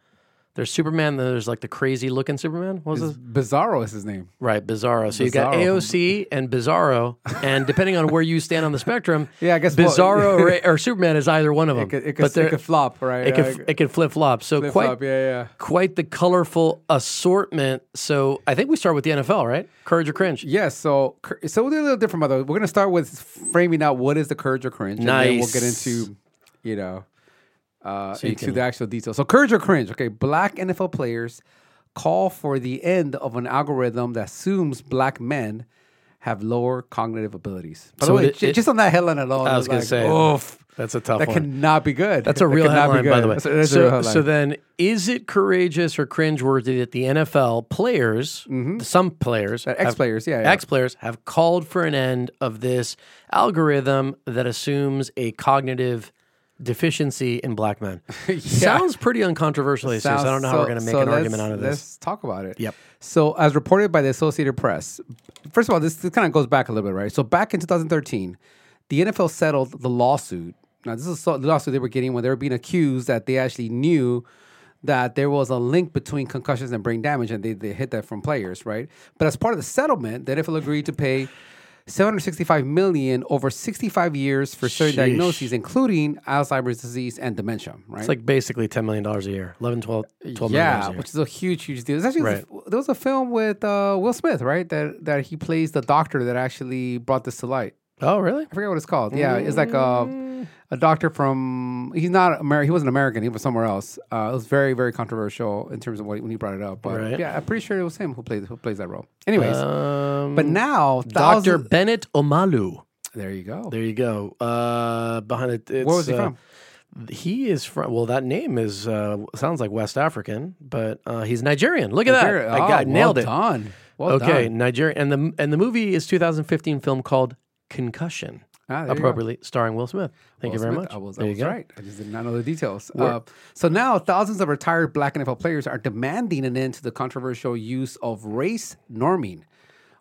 there's Superman. Then there's like the crazy looking Superman. What was it? Bizarro is his name. Right, Bizarro. So you got AOC and Bizarro, and depending on where you stand on the spectrum, [LAUGHS] Yeah, I guess. Bizarro [LAUGHS] or, or Superman is either one of them. It could, it but could, it could flop, right? it could it could flip flop. So flip quite flop, yeah, yeah. quite the colorful assortment. So I think we start with the NFL, right? Courage or cringe. Yes, so cur- so they're a little different, by the way. We're gonna start with framing out what is the courage or cringe, and then we'll get into, you know, uh, you into can- the actual details. So courage or cringe? Okay, black NFL players call for the end of an algorithm that assumes black men have lower cognitive abilities. By So the way, it- j- it- just on that headline alone, I was it's gonna say oof, that's a tough that one. cannot be good. That's a real be headline, by the way. That's a- that's so, so then, is it courageous or cringeworthy that the NFL players, some players, Uh, ex-players, yeah, yeah. ex players, have called for an end of this algorithm that assumes a cognitive deficiency in black men? [LAUGHS] Sounds pretty uncontroversial. Jesus. I don't know how we're going to make an argument out of this. Let's talk about it. Yep. So, as reported by the Associated Press, first of all, this, this kind of goes back a little bit, right? So, back in 2013, the NFL settled the lawsuit. Now, this is so- the lawsuit they were getting when they were being accused that they actually knew that there was a link between concussions and brain damage, and they, they hit that from players, right? But as part of the settlement, the NFL agreed to pay 765 million over 65 years for certain Sheesh. diagnoses, including Alzheimer's disease and dementia, right? It's like basically $10 million a year, 11, 12, 12 million yeah, dollars which is a huge, huge deal. There's actually Right. there was a film with uh, Will Smith, right? That that he plays the doctor that actually brought this to light. Oh, really? I forget what it's called. Yeah, it's like a a doctor from. He's not American. He wasn't American. He was somewhere else. Uh, it was very very controversial in terms of what, when he brought it up. But Right. yeah, I'm pretty sure it was him who plays who plays that role. Anyways, Um, but now Dr. thousands- Bennett Omalu. There you go. There you go. Uh, behind it, it's, Where was he uh, from? He is from. Well, that name is uh, sounds like West African, but uh, he's Nigerian. Look at Nigeria. that! I Oh, got nailed well it. Done. Well okay, done. Nigerian, and the and the movie is 2015 film called Concussion, Ah, appropriately starring Will Smith. Thank Will you very Smith, much. I was, there I you go. right. I just did not know the details. Uh, so now thousands of retired black NFL players are demanding an end to the controversial use of race norming,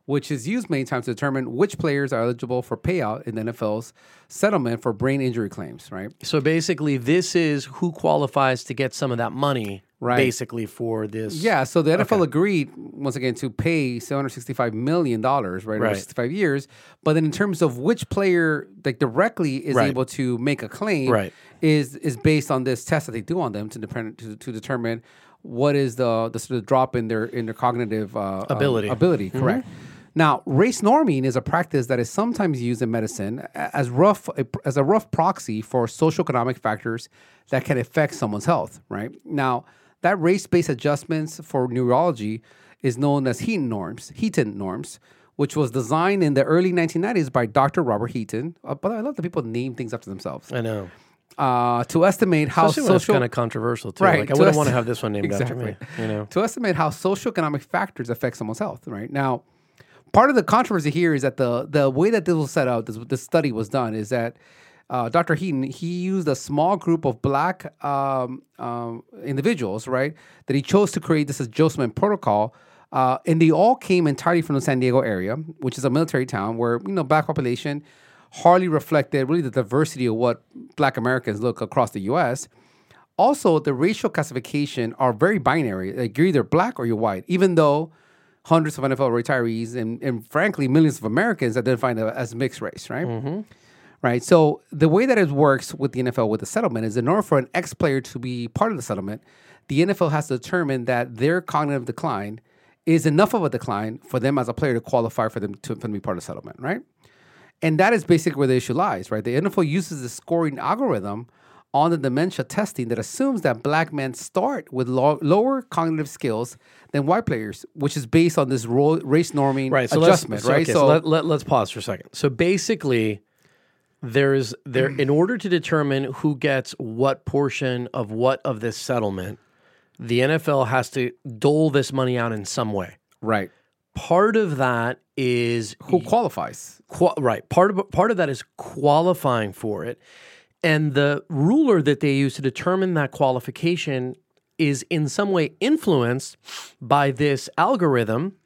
which is used many times to determine which players are eligible for payout in the NFL's settlement for brain injury claims, right? So basically, this is who qualifies to get some of that money, Right. Basically, for this. Yeah, so the NFL agreed once again to pay seven hundred sixty-five million dollars, right, over sixty-five years. But then, in terms of which player like directly is Right. able to make a claim, Right. is is based on this test that they do on them to depend to, to determine what is the the sort of drop in their in their cognitive uh, um, Ability. ability, correct. Now, race norming is a practice that is sometimes used in medicine as rough as a rough proxy for socioeconomic factors that can affect someone's health. Right now, that race-based adjustments for neurology is known as Heaton norms. Heaton norms, which was designed in the early 1990s by Dr. Robert Heaton. Uh, but I love that people name things after themselves. I know. Uh, to estimate how Especially when social kind of controversial too. Right, Like I wouldn't want to have this one named after me. Exactly. You know. to estimate how socioeconomic factors affect someone's health. Right now, part of the controversy here is that the the way that this was set out, this this study was done, is that uh, Dr. Heaton he used a small group of black um, um, individuals, right, that he chose to create this adjustment protocol. Uh, and they all came entirely from the San Diego area, which is a military town where you know black population hardly reflected really the diversity of what black Americans look across the U.S. Also, the racial classification are very binary. Like you're either black or you're white, even though hundreds of NFL retirees and, and frankly millions of Americans identify as mixed race, right? Right. So the way that it works with the NFL with the settlement is in order for an ex player to be part of the settlement, the NFL has to determine that their cognitive decline is enough of a decline for them as a player to qualify for them to, for them to be part of the settlement, right? And that is basically where the issue lies, right? The NFL uses the scoring algorithm on the dementia testing that assumes that black men start with lo- lower cognitive skills than white players, which is based on this ro- race norming right so adjustment, so, right? okay, so, let, let, let's pause for a second so basically there's there [CLEARS THROAT] in order to determine who gets what portion of what of this settlement the NFL has to dole this money out in some way. Right. Part of that is Who qualifies? Qua- right. Part of part of that is qualifying for it, and the ruler that they use to determine that qualification is in some way influenced by this algorithm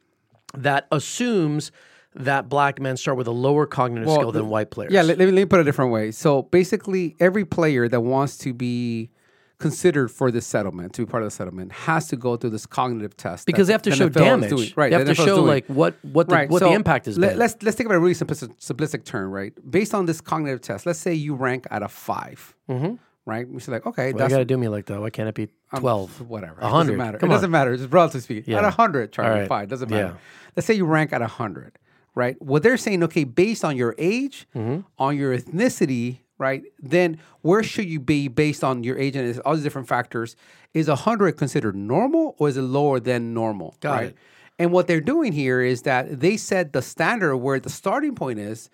that assumes that black men start with a lower cognitive skill than white players. Yeah, let, let me, let me put it a different way. So basically, every player that wants to be considered for this settlement, to be part of the settlement, has to go through this cognitive test. because they have to show damage. doing. Right. They have to show like what what the, right. what so the impact is. Let, us let's think about a really simplistic, simplistic term, right? Based on this cognitive test, let's say you rank at a 5 mm-hmm. right? We say like, okay, Why you got to do me like that? Why can't it be twelve? whatever. A It doesn't matter. Come it doesn't matter. It's relatively speaking. Yeah. At a hundred, Charlie, right. fine. Doesn't Yeah. matter. Let's say you rank at a hundred, right? What they're saying, okay, based on your age, Mm-hmm. on your ethnicity, right? Then where should you be based on your age and all these different factors? Is a hundred considered normal or is it lower than normal? Got right? it. And what they're doing here is that they set the standard where the starting point is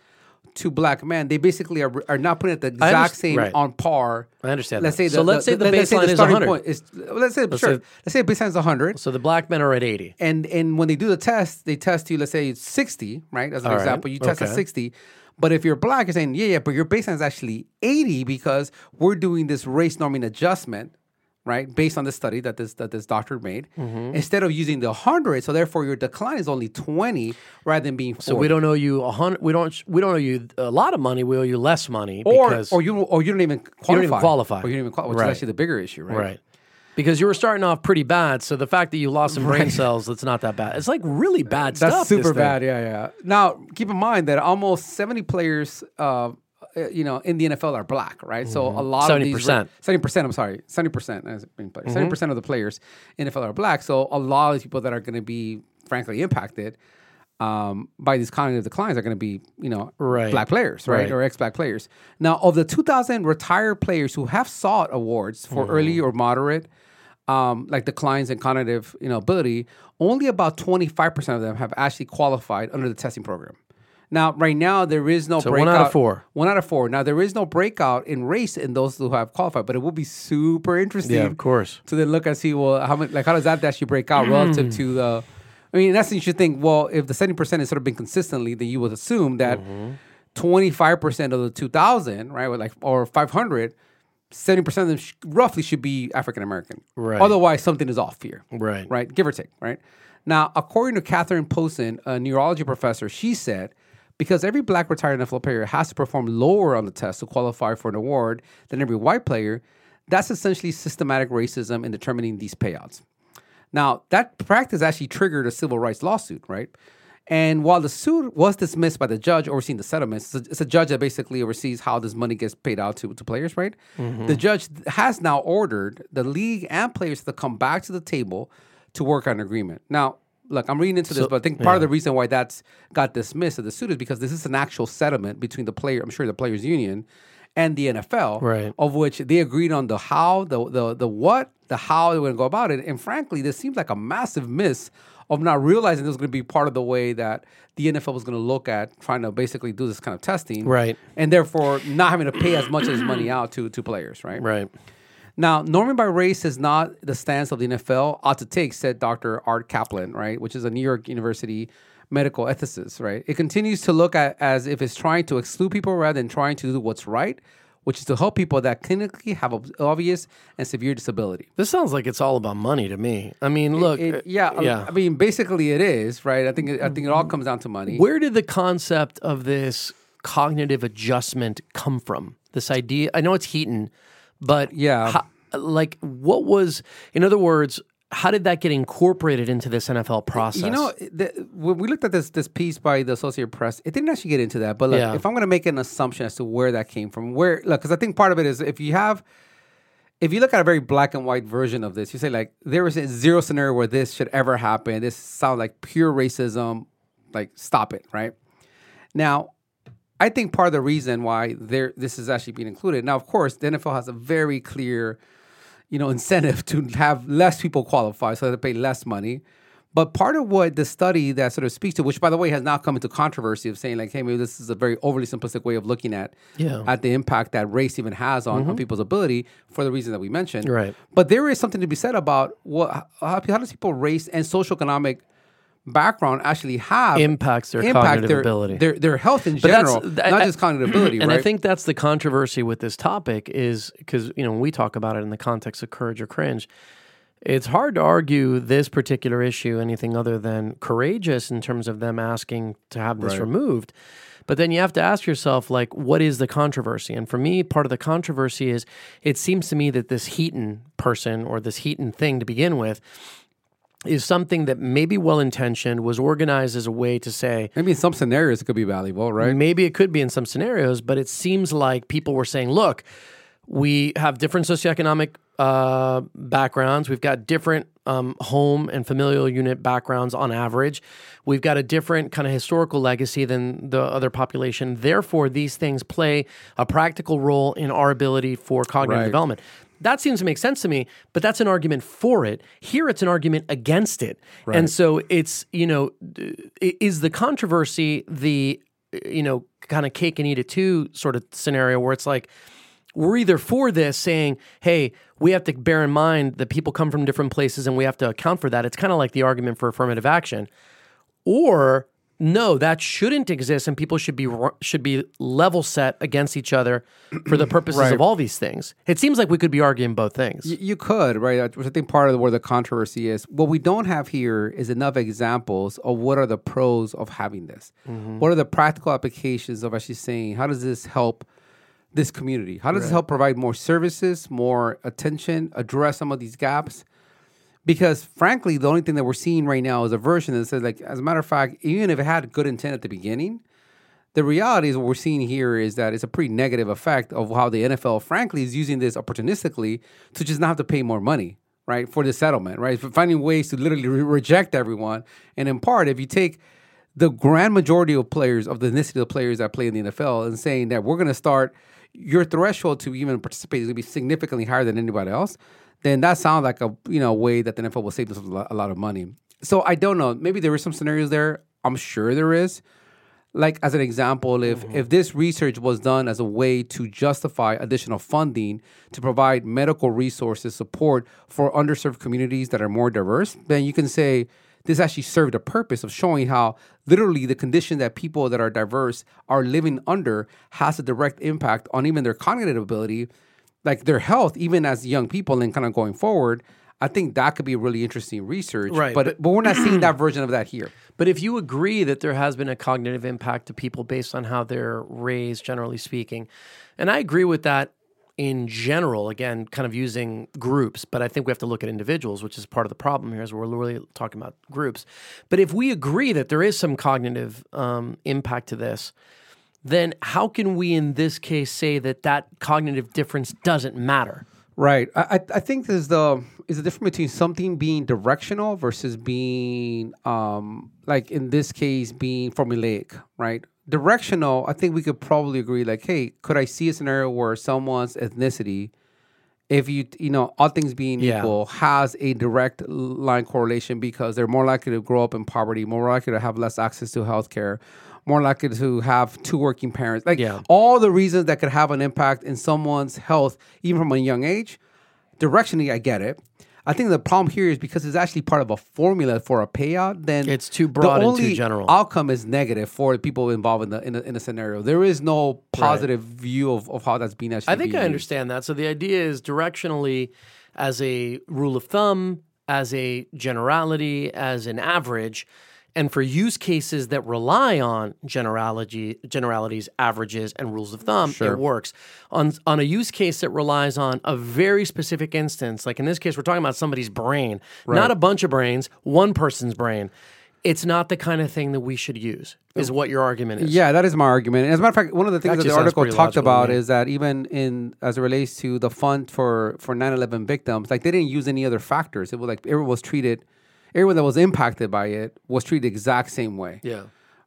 to black men. They basically are, are not putting it the exact same right. on par. I understand Let's that. say the, So let's say the let's say baseline is starting 100. point is let's say sure. say- let's say the baseline is 100 So the black men are at eighty. and and when they do the test, they test you. Let's say it's sixty, right? As an All right. example, you test at sixty. But if you're black, you're saying, yeah, yeah, but your baseline is actually eighty because we're doing this race norming adjustment, right? Based on the study that this that this doctor made, Mm-hmm. instead of using the hundred, so therefore your decline is only twenty rather than being 40. So we don't owe you a hundred. We don't. We don't owe you a lot of money. We owe you less money or because or you or you don't even qualify. don't even qualify. Or you don't even qualify, which Right. is actually the bigger issue, right? right. Because you were starting off pretty bad, so the fact that you lost some brain cells, that's not that bad. It's like really bad That's stuff. this super bad. Yeah, yeah. Now, keep in mind that almost 70 players, uh, you know, in the NFL are black, right? So a lot of these 70%. 70%, I'm sorry, 70% as being 70% of the players in NFL are black. So a lot of people that are going to be frankly impacted um, by these cognitive declines are going to be, you know, Right. black players, right? Right. Or ex-black players. Now, of the 2,000 retired players who have sought awards for Mm-hmm. early or moderate um, like declines in cognitive you know ability, only about 25% of them have actually qualified under the testing program. Now, right now, there is no So one breakout. out of four. One out of four. Now, there is no breakout in race in those who have qualified, but it will be super interesting. Yeah, of course. To then look and see, well, how much, like, how does that actually break out relative Mm. to the. I mean, in essence, you should think, well, if the 70% has sort of been consistently, then you would assume that Mm-hmm. 25% of the 2,000, right, or like, or 500, 70% of them sh- roughly should be African American. Right. Otherwise, something is off here. Right. Right. Give or take. Right. Now, according to Katherine Possin, a neurology professor, she said because every black retired NFL player has to perform lower on the test to qualify for an award than every white player, that's essentially systematic racism in determining these payouts. Now, that practice actually triggered a civil rights lawsuit, right? And while the suit was dismissed by the judge overseeing the settlements, it's a, it's a judge that basically oversees how this money gets paid out to, to players, right? Mm-hmm. The judge has now ordered the league and players to come back to the table to work on an agreement. Now, look, I'm reading into this, but I think part of the reason why that's got dismissed of the suit is because this is an actual settlement between the player, I'm sure the players union and the NFL, Right. of which they agreed on the how, the the the what, the how they were going to go about it. And frankly, this seems like a massive miss of not realizing this was going to be part of the way that the NFL was going to look at trying to basically do this kind of testing, Right. And therefore, not having to pay as much as money out to to players, right? Right. Now, norming by race is not the stance of the NFL ought to take, said Dr. Art Caplan, right, which is a New York University medical ethicist, right? It continues to look at as if it's trying to exclude people rather than trying to do what's right, which is to help people that clinically have obvious and severe disability. This sounds like it's all about money to me. I mean, look. It- uh, yeah, yeah. I mean, basically, it is right. I think it, I think it all comes down to money. Where did the concept of this cognitive adjustment come from? This idea, I know it's Heaton, but Yeah. ho- like what was, in other words, how did that get incorporated into this NFL process? You know, the, when we looked at this this piece by the Associated Press, it didn't actually get into that. But look, Yeah. if I'm going to make an assumption as to where that came from, where look, because I think part of it is if you have, if you look at a very black and white version of this, you say like there is a zero scenario where this should ever happen. This sounds like pure racism. Like stop it, right? Now, I think part of the reason why there this is actually being included. Now, of course, the NFL has a very clear, you know, [LAUGHS] incentive to have less people qualify, so they pay less money. But part of what the study that sort of speaks to, which by the way has now come into controversy of saying like, hey, maybe this is a very overly simplistic way of looking at Yeah. at the impact that race even has on, on mm-hmm. people's ability for the reason that we mentioned. Right. But there is something to be said about what how, how does people race and socioeconomic background actually have Impacts their cognitive their, ability. their their health in But general, th- not I- just cognitive ability, and right? I think that's the controversy with this topic is because you know when we talk about it in the context of courage or cringe, it's hard to argue this particular issue anything other than courageous in terms of them asking to have this removed. But then you have to ask yourself, like, what is the controversy? And for me, part of the controversy is it seems to me that this Heaton person or this Heaton thing to begin with is something that maybe well intentioned was organized as a way to say, maybe in some scenarios it could be valuable, right? Maybe it could be in some scenarios, but it seems like people were saying, look, we have different socioeconomic uh, backgrounds. We've got different um, home and familial unit backgrounds on average. We've got a different kind of historical legacy than the other population. Therefore, these things play a practical role in our ability for cognitive Right. development. That seems to make sense to me, but that's an argument for it. Here, it's an argument against it. And so it's, you know, is the controversy the, you know, kind of cake and eat it too sort of scenario where it's like, we're either for this saying, hey, we have to bear in mind that people come from different places and we have to account for that. It's kind of like the argument for affirmative action. Or no, that shouldn't exist and people should be should be level set against each other for the [CLEARS THROAT] purposes Right. of all these things. It seems like we could be arguing both things. Y- You could, right? I think part of where the controversy is. What we don't have here is enough examples of what are the pros of having this. Mm-hmm. What are the practical applications of actually saying, how does this help this community? How does this help provide more services, more attention, address some of these gaps? Because frankly, the only thing that we're seeing right now is a version that says, like, as a matter of fact, even if it had good intent at the beginning, the reality is what we're seeing here is that it's a pretty negative effect of how the NFL, frankly, is using this opportunistically to just not have to pay more money, right, for the settlement, right? For finding ways to literally re- reject everyone. And in part, if you take the grand majority of players, of the ethnicity of players that play in the NFL, and saying that we're going to start your threshold to even participate is going to be significantly higher than anybody else, then that sounds like a you know way that the NFL will save themselves a lot, a lot of money. So I don't know. Maybe there is some scenarios there. I'm sure there is like as an example if mm-hmm. if this research was done as a way to justify additional funding to provide medical resources support for underserved communities that are more diverse then you can say this actually served a purpose of showing how literally the condition that people that are diverse are living under has a direct impact on even their cognitive ability like their health even as young people and kind of going forward I think that could be really interesting research, Right, But but- we're not seeing that [CLEARS THROAT] version of that here. But if you agree that there has been a cognitive impact to people based on how they're raised, generally speaking, and I agree with that in general, again, kind of using groups, but I think we have to look at individuals, which is part of the problem here, is we're really talking about groups. But if we agree that there is some cognitive um, impact to this, then how can we in this case say that that cognitive difference doesn't matter? Right. I I think there's the is the difference between something being directional versus being um like in this case being formulaic, right? Directional, I think we could probably agree like, hey, could I see a scenario where someone's ethnicity if you you know all things being Yeah. equal has a direct line correlation because they're more likely to grow up in poverty more likely to have less access to health care more likely to have two working parents like Yeah. all the reasons that could have an impact in someone's health even from a young age directionally i get it i think the problem here is because it's actually part of a formula for a payout then It's too broad the and too general. outcome is negative for the people involved in the in the, in the scenario there is no positive view of, of how that's being actually I think I used. understand that. So the idea is directionally, as a rule of thumb, as a generality, as an average, and for use cases that rely on generality, generalities, averages, and rules of thumb, it works. On on a use case that relies on a very specific instance, like in this case, we're talking about somebody's brain, not a bunch of brains, one person's brain. It's not the kind of thing that we should use. Is what your argument is? Yeah, that is my argument. And as a matter of fact, one of the things That that, the article talked about is that even in as it relates to the fund for for 9/11 victims, like they didn't use any other factors. It was like everyone was treated, everyone that was impacted by it was treated the exact same way. Yeah.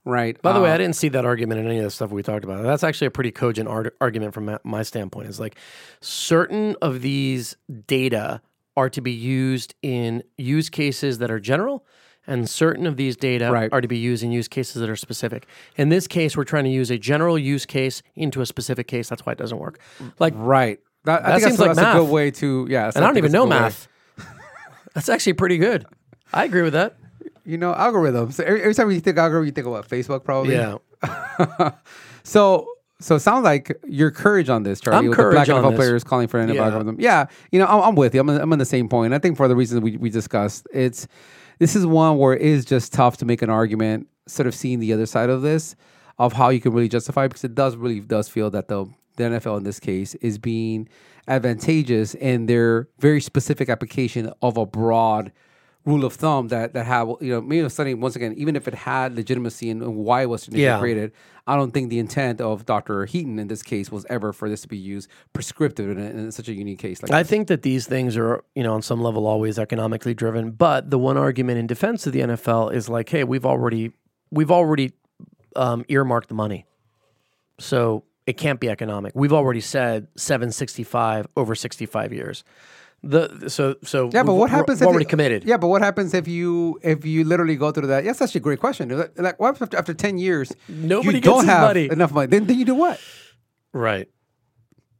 Right. By the way, Uh, I didn't see that argument in any of the stuff we talked about. That's actually a pretty cogent ar- argument from my, my standpoint. Is like certain of these data are to be used in use cases that are general, and certain of these data Right. are to be used in use cases that are specific. In this case, we're trying to use a general use case into a specific case. That's why it doesn't work. Like, Right. That, I That seems that's, like that's a good way to yeah. and I don't even know math. [LAUGHS] That's actually pretty good. I agree with that. You know algorithms. Every, every time you think algorithm, you think what Facebook probably. Yeah. [LAUGHS] So so it sounds like your courage on this, Charlie. I'm with the black on NFL this. players calling for an Yeah. algorithm. Yeah, you know, I'm, I'm with you. I'm, I'm on the same point. I think for the reasons we, we discussed, it's this is one where it is just tough to make an argument, sort of seeing the other side of this, of how you can really justify because it does really does feel that the the NFL in this case is being advantageous in their very specific application of a broad rule of thumb that that have you know maybe studying once again even if it had legitimacy and why it was initially Yeah. created i don't think the intent of dr heaton in this case was ever for this to be used prescriptive in, in such a unique case like I this. think that these things are, you know, on some level always economically driven. But the one argument in defense of the NFL is like, hey, we've already we've already um, earmarked the money, so it can't be economic. We've already said seven sixty five over sixty five years. The so so yeah but what happens We're if already you- committed. yeah but what happens if you if you literally go through that yes that's actually a great question like what after, after 10 years Nobody don't have money. enough money then, then you do what Right.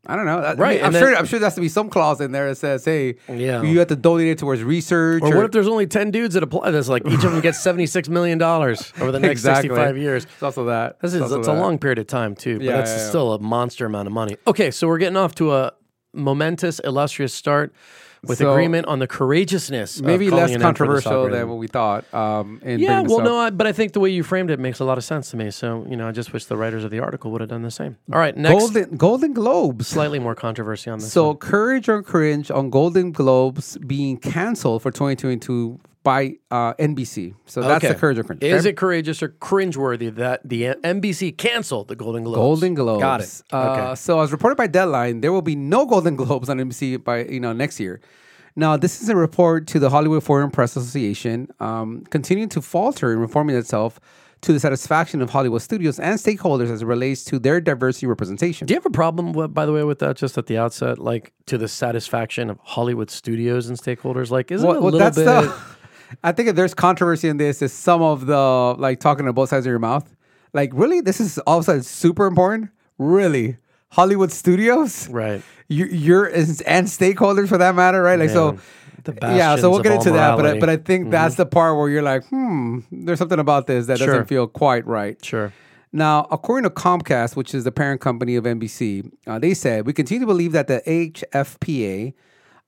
I don't know. I- I Right, mean, I'm and sure. I'm sure there has to be some clause in there that says, "Hey, Yeah. you have to donate it towards research." Or what if there's only ten dudes that apply? That's like each of them gets seventy six million dollars over the next Exactly. sixty five years. It's also that. This It's is also it's a long period of time too, but Yeah, it's yeah, yeah. still a monster amount of money. Okay, so we're getting off to a momentous, illustrious start with So, agreement on the courageousness. maybe less an end for this controversial than what we thought. Um, in Yeah, well, this no. I, but I think the way you framed it makes a lot of sense to me. So you know, I just wish the writers of the article would have done the same. All right, next, Golden Golden Globes. slightly more controversy on this. So one. courage or cringe on Golden Globes being canceled for 2022 by uh, NBC. So that's Okay. the courage or cringe. Is okay? it courageous or cringeworthy that the NBC canceled the Golden Globes? Golden Globes. Got it. Uh, okay. So as reported by Deadline, there will be no Golden Globes on NBC by you know next year. Now, this is a report to the Hollywood Foreign Press Association, um, continuing to falter in reforming itself to the satisfaction of Hollywood studios and stakeholders as it relates to their diversity representation. Do you have a problem, with, by the way, with that? Just at the outset, like to the satisfaction of Hollywood studios and stakeholders, like isn't it a little bit? the. I think if there's controversy in this, is some of the like talking to both sides of your mouth. Like, really, this is all of a sudden super important. Really, Hollywood studios, right. you, you're and stakeholders for that matter, right? Like, so the yeah. So we'll get into all that, but I. Mm-hmm. but I think that's the part where you're like, hmm, there's something about this that Sure. doesn't feel quite right. Sure. Now, according to Comcast, which is the parent company of NBC, uh, they said we continue to believe that the HFPA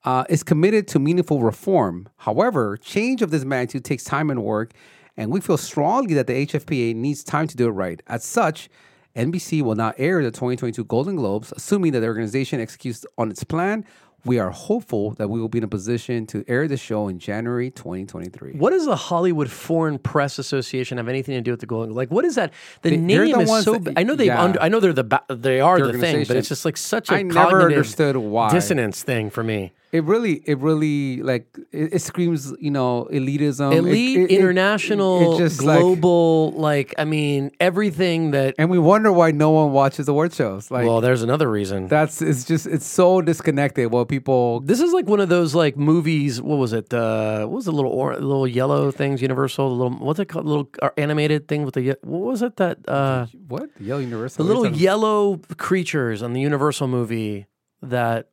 uh, is committed to meaningful reform. However, change of this magnitude takes time and work, and we feel strongly that the HFPA needs time to do it right. As such, NBC will not air the 2022 Golden Globes, assuming that the organization executes on its plan. We are hopeful that we will be in a position to air the show in January 2023. What does the Hollywood Foreign Press Association have anything to do with the Golden? Like, what is that? The They- name the is so. that- I know they. yeah. Under, I know they're the. They are The the, thing, but it's just like such a I never understood why. dissonance thing for me. It really, it really like it, it screams, you know, elitism, Elite, it- it- international, just, global. Like, I mean, everything that. and we wonder why no one watches award shows. Like well, there's another reason. that's it's just it's so disconnected. well people This is like one of those like movies. What was it? Uh, what was the little or, little yellow things? Universal. The little what's it called? Little uh, animated thing with the what was it that uh, what Universal the What are you little yellow creatures on the Universal movie that.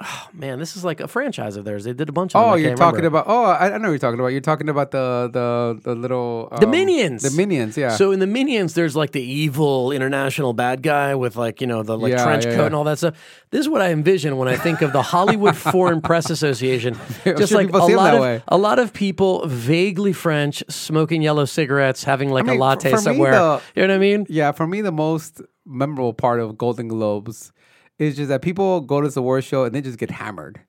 Oh, man, this is like a franchise of theirs. They did a bunch of. them. Oh, you're talking remember. about. Oh, I, I know what you're talking about. You're talking about the the the little the um, minions. The minions, yeah. So in the minions, there's like the evil international bad guy with like you know the like Yeah, trench yeah, coat yeah. and all that stuff. This is what I envision when I think of the Hollywood [LAUGHS] Foreign Press Association. [LAUGHS] Just like a lot of way. a lot of people vaguely French, smoking yellow cigarettes, having like I mean, a latte for me, somewhere. the- you know what I mean? Yeah, for me, the most memorable part of Golden Globes is just that people go to the award show and they just get hammered.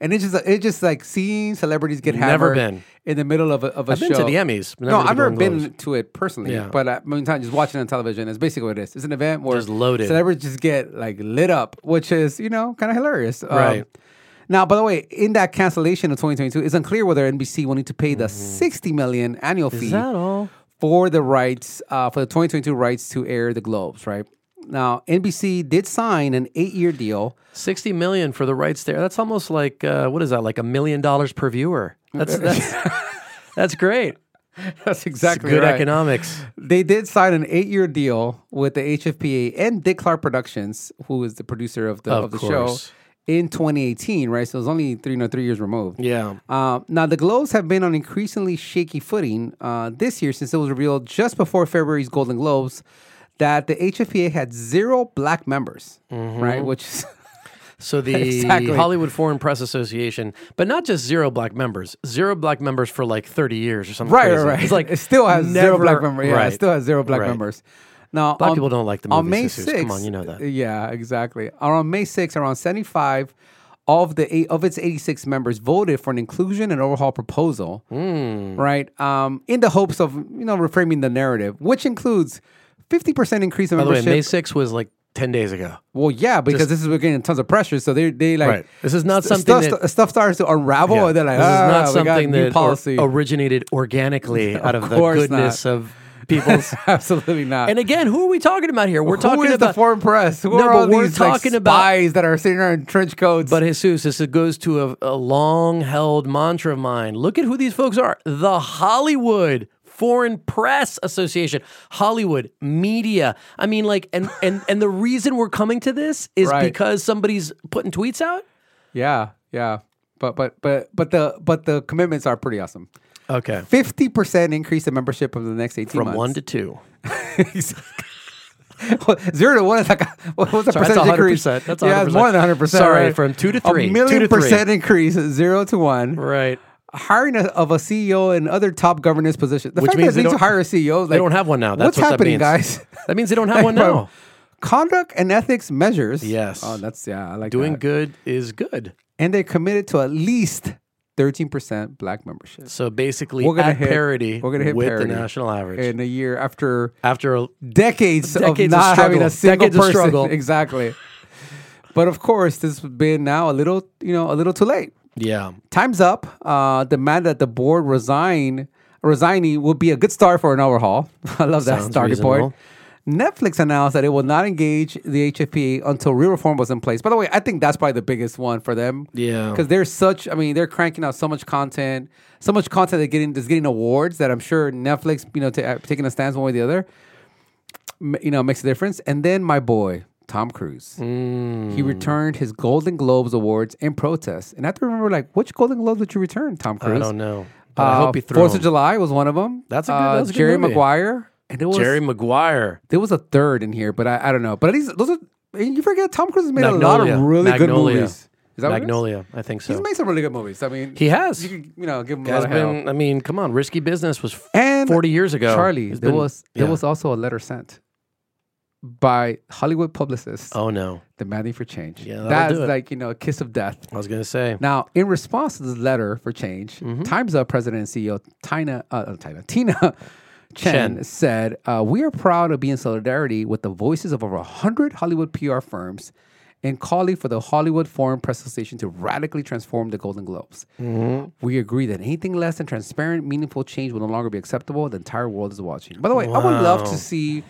And it's just it's just like seeing celebrities get hammered. Never hammered been. in the middle of a, of a I've show. been to the Emmys. but no, I've never Golden been Globes. to it personally, Yeah. but I mean, time just watching it on television is basically what it is. It's an event where Just loaded. celebrities just get like lit up, which is you know kind of hilarious. Um, Right. now, by the way, in that cancellation of 2022, it's unclear whether NBC will need to pay the 60 million annual fee Mm-hmm. That all? for the rights uh, for the 2022 rights to air the Globes. Right now, NBC did sign an eight-year deal. Sixty million for the rights there. That's almost like uh, what is that? Like a million dollars per viewer. That's [LAUGHS] that's that's great. That's exactly Good right. economics. They did sign an eight-year deal with the HFPA and Dick Clark Productions, who is the producer of the Of of, the course. show, in 2018. Right, so it was only three, you know, three years removed. Yeah. Uh, now the Globes have been on increasingly shaky footing uh, this year since it was revealed just before February's Golden Globes that the HFPA had zero black members. Mm-hmm. Right, which is [LAUGHS] So the Exactly. Hollywood Foreign Press Association, but not just zero black members, zero black members for like 30 years or something. right, crazy. right, right. It's like it still has zero black members. Yeah, right. it still has zero black Right. members. Now, Black on- people don't like the on movie May Jesus. Come 6th, on, you know that. Yeah, exactly. Around May 6th, around 75 of the eight, of its 86 members voted for an inclusion and overhaul proposal, Hmm. right? Um, in the hopes of you know reframing the narrative, which includes 50% increase in By the way, membership. May 6th was like 10 days ago. well, yeah, because this is we're getting tons of pressure, so they they like Right. This is not st- something stuff, that- stuff starts to unravel, Yeah. and they're like, this ah, is not something new that or- policy. originated organically [LAUGHS] out of, the course goodness of people's. [LAUGHS] Absolutely not. and again, who are we talking about here? We're talking is about the foreign press? Who No, are but all we're these like, talking about- spies that are sitting there in trench coats? But Jesus, this goes to a, a long held mantra of mine. Look at who these folks are the Hollywood Foreign Press Association, Hollywood media. I mean, like, and, and, and the reason we're coming to this is Right. because somebody's putting tweets out? yeah, yeah. But but but but the but the commitments are pretty awesome. Okay. Fifty percent increase in membership over the next eighteen From months. one to two. [LAUGHS] Zero to one is like a, what was the Sorry, that's percentage increase? 100%. That's yeah, it's more than hundred percent. Sorry, right? from two to A three. Two million to three. percent increase, zero to one. Right. Hiring a, of a CEO and other top governance positions. The Which fact means that they they need to don't- hire a CEO. They don't have one now. That's what's what that happening, means. guys? [LAUGHS] That means they don't [LAUGHS] have one now. Conduct and ethics measures. Yes. Oh, that's yeah. I like Doing that. good is good. and they're committed to at least 13% black membership So basically, We're gonna at hit- parity we're gonna hit with parity. the national average. in a year after After a decades, Decades of of not having a single Decades of person. struggle. [LAUGHS] Exactly. But of course, this has been now a little, you know, a little too late. Yeah, Time's up. Uh, demand that the board resign. Resigning would be a good start for an overhaul. [LAUGHS] I love that Sounds starting reasonable. point. Netflix announced that it will not engage the HFPA until real reform was in place. By the way, I think that's probably the biggest one for them. Yeah. because they're such. I mean, they're cranking out so much content, so much content that getting that's getting awards that I'm sure Netflix, you know, uh, taking a stance one way or the other, you know, makes a difference. And then my boy Tom Cruise, Mm. he returned his Golden Globes awards in protest. And I have to remember, like, which Golden Globes did you return, Tom Cruise? I don't know. But I hope he threw Uh, Fourth of. July was one of them. That's a good- Uh, that was a good Jerry movie. Maguire. And there was Jerry Maguire. there was a third in here, but I, I don't know. But at least those are. You forget Tom Cruise has made a lot of really good movies. Is that it? Magnolia, I think so. He's made some really good movies. I mean, He has. You can, you know, give him a lot been. I mean, come on, Risky Business was And 40 years ago. Charlie, It's there been- was there was also a letter sent by Hollywood publicists Oh no, demanding for change. Yeah, that'll that's do it. like you know a kiss of death. I was gonna say. Now, in response to this letter for change, Mm-hmm. Times Up President and CEO Tina, uh, uh, Tina, Tina [LAUGHS] Tchen, Tchen. said, uh, "We are proud to be in solidarity with the voices of over hundred Hollywood PR firms." And calling for the Hollywood Foreign Press Association to radically transform the Golden Globes. Mm-hmm. We agree that anything less than transparent, meaningful change will no longer be acceptable. The entire world is watching. By the way, I would love to see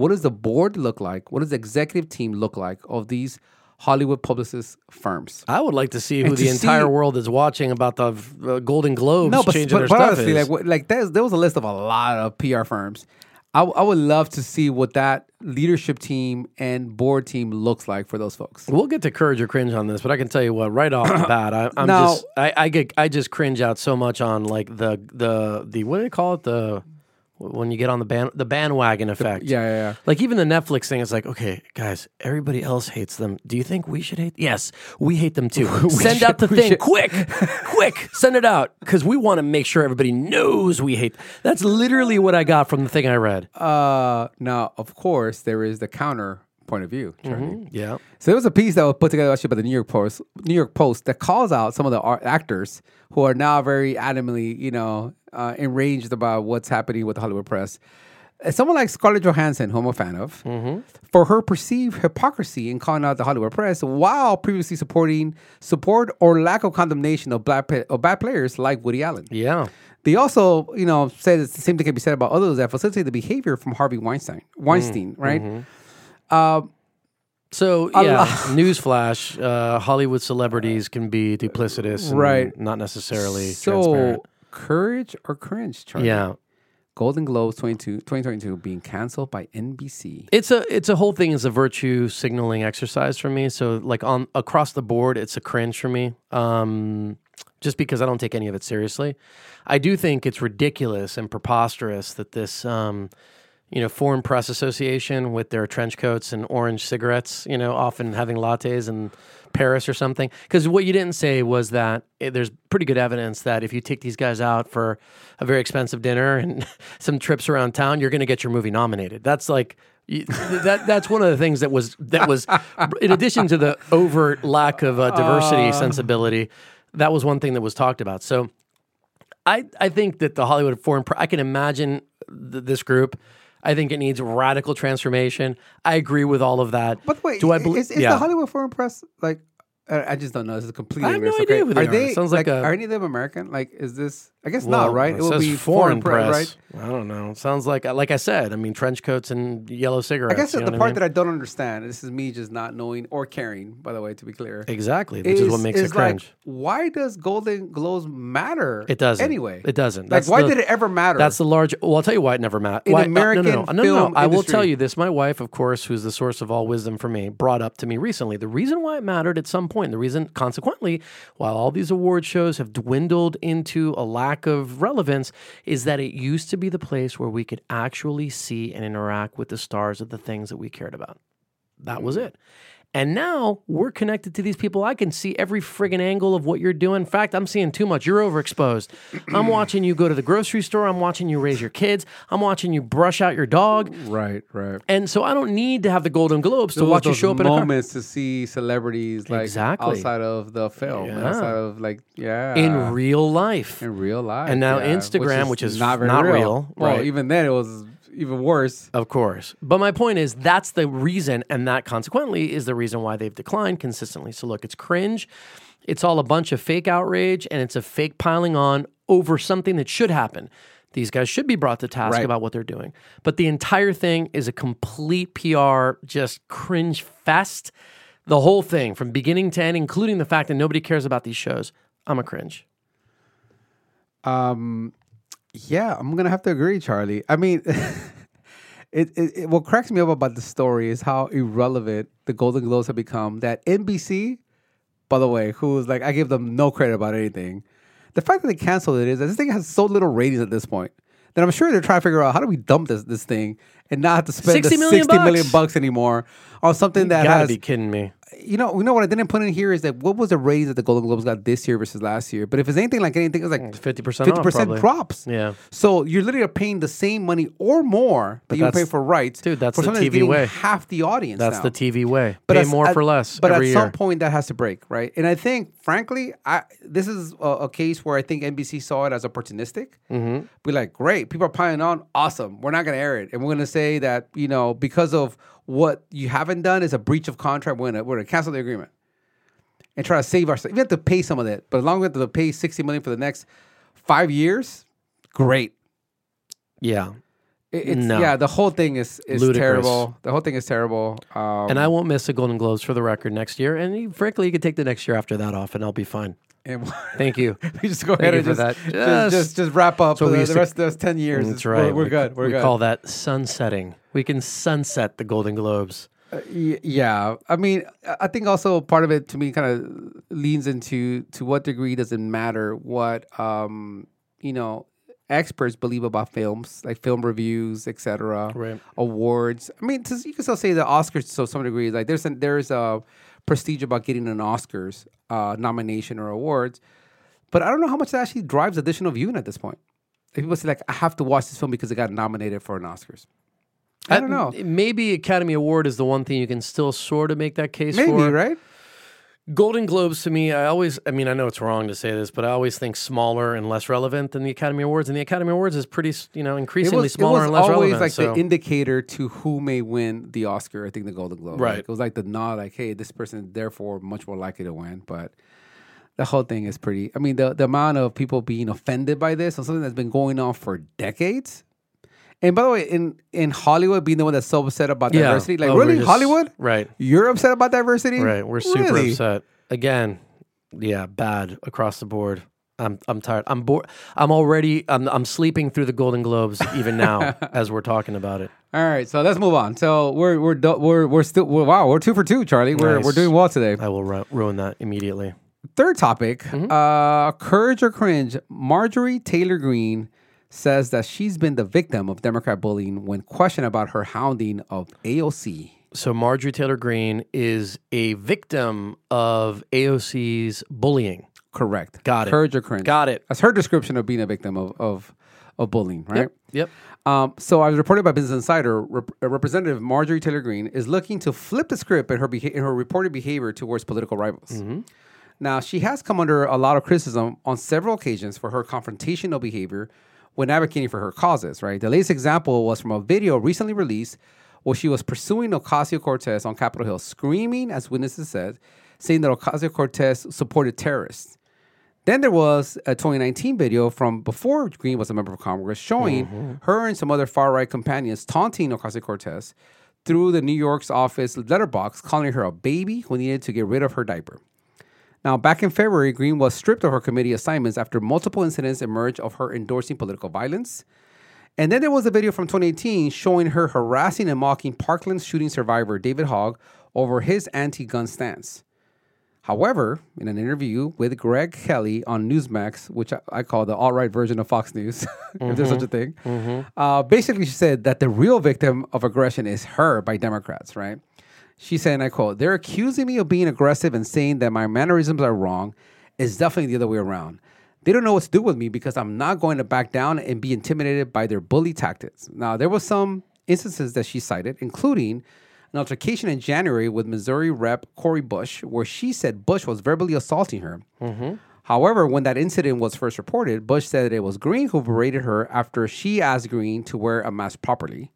what does the board look like? What does the executive team look like of these Hollywood publicist firms? I would like to see who And the entire see- world is watching about the uh, Golden Globes No, but, changing but, their but stuff. honestly, is. like like there was a list of a lot of PR firms. I would love to see what that leadership team and board team looks like for those folks. We'll get to courage or cringe on this, but I can tell you what, right off the [COUGHS] bat, I, I'm Now- just I, I get I just cringe out so much on like the the the what do they call it the when you get on the band the bandwagon effect. Yeah, yeah, yeah. Like even the Netflix thing is like, okay, guys, everybody else hates them. Do you think we should hate? Yes, we hate them too. [LAUGHS] send out the thing should. quick, [LAUGHS] quick, send it out because we want to make sure everybody knows we hate. That's literally what I got from the thing I read. Uh, now, of course, there is the counter point of view. Charlie. Yeah. So there was a piece that was put together actually by the New York Post, New York Post, that calls out some of the actors who are now very adamantly, you know, uh, enraged about what's happening with the Hollywood press. Uh, Someone like Scarlett Johansson, who I'm a fan of, for her perceived hypocrisy in calling out the Hollywood press while previously supporting support or lack of condemnation of black of bad players like Woody Allen. Yeah. They also, you know, said it's the same thing can be said about others that facilitate the behavior from Harvey Weinstein. Weinstein, right? So yeah, [LAUGHS] newsflash: uh, Hollywood celebrities can be duplicitous, and Right. Not necessarily So transparent. Courage or cringe, Charlie? Yeah, Golden Globes 22, 2022 being canceled by NBC. It's a it's a whole thing is a virtue signaling exercise for me. So like on across the board, it's a cringe for me. Um, just because I don't take any of it seriously. I do think it's ridiculous and preposterous that this um, you know, Foreign Press Association with their trench coats and orange cigarettes, you know, often having lattes in Paris or something. Because what you didn't say was that it, there's pretty good evidence that if you take these guys out for a very expensive dinner and [LAUGHS] some trips around town, you're going to get your movie nominated. That's like that that's one of the things that was that was [LAUGHS] in addition to the overt lack of uh, diversity uh. sensibility that was one thing that was talked about so i i think that the hollywood foreign i can imagine th- this group I think it needs radical transformation. I agree with all of that. But wait, do I believe? Is, is yeah. the Hollywood Foreign Press like I just don't know. This is completely. I have no idea okay. who they are. They, Sounds like, like a, are any of them American? Like, is this? I guess well, not, right? It, it will be foreign, press, right? I don't know. It sounds like, like I said. I mean, trench coats and yellow cigarettes. I guess the part I mean? that I don't understand. This is me just not knowing or caring. By the way, to be clear, exactly, which is, is what makes is it cringe. Like, why does Golden Globes matter? It doesn't. Anyway, it doesn't. That's like, why the, did it ever matter? That's the large. Well, I'll tell you why it never mattered. In why, American uh, no, no, no, no, no, no. I will tell you this. My wife, of course, who's the source of all wisdom for me, brought up to me recently the reason why it mattered at some point. The reason, consequently while all these award shows have dwindled into a lack of relevance, is that it used to be the place where we could actually see and interact with the stars of the things that we cared about. That was mm. it. And now we're connected to these people. I can see every friggin' angle of what you're doing. In fact, I'm seeing too much. You're overexposed. [CLEARS THROAT] I'm watching you go to the grocery store. I'm watching you raise your kids. I'm watching you brush out your dog. Right, right. And so I don't need to have the Golden Globes to watch you show up in a moments to see celebrities like exactly. outside of the film, yeah. outside of like yeah, in real life, in real life. And now yeah. Instagram, which is, not, not real. real. Well, right? even then it was even worse. Of course. But my point is that's the reason, and that consequently is the reason why they've declined consistently. So look, it's cringe. It's all a bunch of fake outrage and it's a fake piling on over something that should happen. These guys should be brought to task right. about what they're doing. But the entire thing is a complete PR, just cringe fest. The whole thing from beginning to end, including the fact that nobody cares about these shows. I'm a cringe. Um, yeah, I'm gonna have to agree, Charlie. I mean, [LAUGHS] it, it, it, what cracks me up about the story is how irrelevant the Golden Globes have become. That NBC, by the way, who's like I give them no credit about anything. The fact that they canceled it is that this thing has so little ratings at this point that I'm sure they're trying to figure out how do we dump this this thing and not have to spend 60 million, 60 bucks. million bucks anymore on something you that gotta has. be kidding me you know, you know what I didn't put in here is that what was the raise that the Golden Globes got this year versus last year? But if it's anything like anything, it's like fifty percent, fifty percent drops. Yeah. So you're literally paying the same money or more that you pay for rights, dude. That's for the TV way. Half the audience. That's now. the TV way. But pay more at, for less. But at year. some point, that has to break, right? And I think, frankly, I this is a, a case where I think NBC saw it as opportunistic. Mm-hmm. Be like, great, people are piling on, awesome. We're not going to air it, and we're going to say that you know because of what you haven't done is a breach of contract. We're going we're to cancel the agreement and try to save ourselves. We have to pay some of that, but as long as we have to pay sixty million for the next five years, great. Yeah. it's no. yeah. The whole thing is is Ludicrous. terrible. The whole thing is terrible. Um, and I won't miss the Golden Globes for the record next year. And frankly, you could take the next year after that off, and I'll be fine. And [LAUGHS] Thank you. [LAUGHS] we just go ahead and just, that. Just, just, just wrap up so the, the rest of those ten years. That's right. We're, we're good. We're we good. call that sunsetting. We can sunset the Golden Globes. Uh, yeah, I mean, I think also part of it to me kind of leans into to what degree does it matter what um, you know experts believe about films, like film reviews, etc. Right. Awards. I mean, you can still say the Oscars to some degree. Like there's a, there's a prestige about getting an Oscars uh, nomination or awards, but I don't know how much that actually drives additional viewing at this point. If people say like, I have to watch this film because it got nominated for an Oscars. I don't know. Maybe Academy Award is the one thing you can still sort of make that case Maybe, for. Maybe, right? Golden Globes to me, I always, I mean, I know it's wrong to say this, but I always think smaller and less relevant than the Academy Awards. And the Academy Awards is pretty, you know, increasingly was, smaller and less relevant. It was always like so. the indicator to who may win the Oscar. I think the Golden Globe. Right. Like, it was like the nod, like, hey, this person is therefore much more likely to win. But the whole thing is pretty. I mean, the the amount of people being offended by this on something that's been going on for decades and by the way, in in Hollywood, being the one that's so upset about Yeah. diversity, like Oh, really just- Hollywood, Right. you're upset about diversity, Right. We're super Really? upset. Again, yeah, bad across the board. I'm I'm tired. I'm bored. I'm already. I'm I'm sleeping through the Golden Globes even now [LAUGHS] as we're talking about it. All right, so let's move on. So we're we're do- we're we're still we're, wow we're two for two, Charlie. We're Nice. we're doing well today. I will ru- ruin that immediately. Third topic, Mm-hmm. uh, courage or cringe. Marjorie Taylor Greene says that she's been the victim of Democrat bullying when questioned about her hounding of AOC. So Marjorie Taylor Greene is a victim of AOC's bullying. Correct. Got it. Courage or cringe. Got it. That's her description of being a victim of of, of bullying, right? Yep. Um, so, as reported by Business Insider, Rep- uh, Representative Marjorie Taylor Greene is looking to flip the script in her beha- in her reported behavior towards political rivals. Now, she has come under a lot of criticism on several occasions for her confrontational behavior when advocating for her causes. Right. The latest example was from a video recently released where she was pursuing Ocasio Cortez on Capitol Hill, screaming, as witnesses said, saying that Ocasio Cortez supported terrorists. Then there was a 2019 video from before Greene was a member of Congress showing mm-hmm. her and some other far right companions taunting Ocasio Cortez through the New York's office letterbox, calling her a baby who needed to get rid of her diaper. Now, back in February, Greene was stripped of her committee assignments after multiple incidents emerged of her endorsing political violence. And then there was a video from 2018 showing her harassing and mocking Parkland shooting survivor David Hogg over his anti gun stance. However, in an interview with Greg Kelly on Newsmax, which I, I call the alt right version of Fox News, [LAUGHS] if there's such a thing, uh, basically she said that the real victim of aggression is her by Democrats, right? She said, and I quote, they're accusing me of being aggressive and saying that my mannerisms are wrong. It's definitely the other way around. They don't know what to do with me because I'm not going to back down and be intimidated by their bully tactics. Now, there was some instances that she cited, including an altercation in January with Missouri Rep. Cori Bush, where she said Bush was verbally assaulting her. Mm-hmm. However, when that incident was first reported, Bush said that it was Greene who berated her after she asked Greene to wear a mask properly.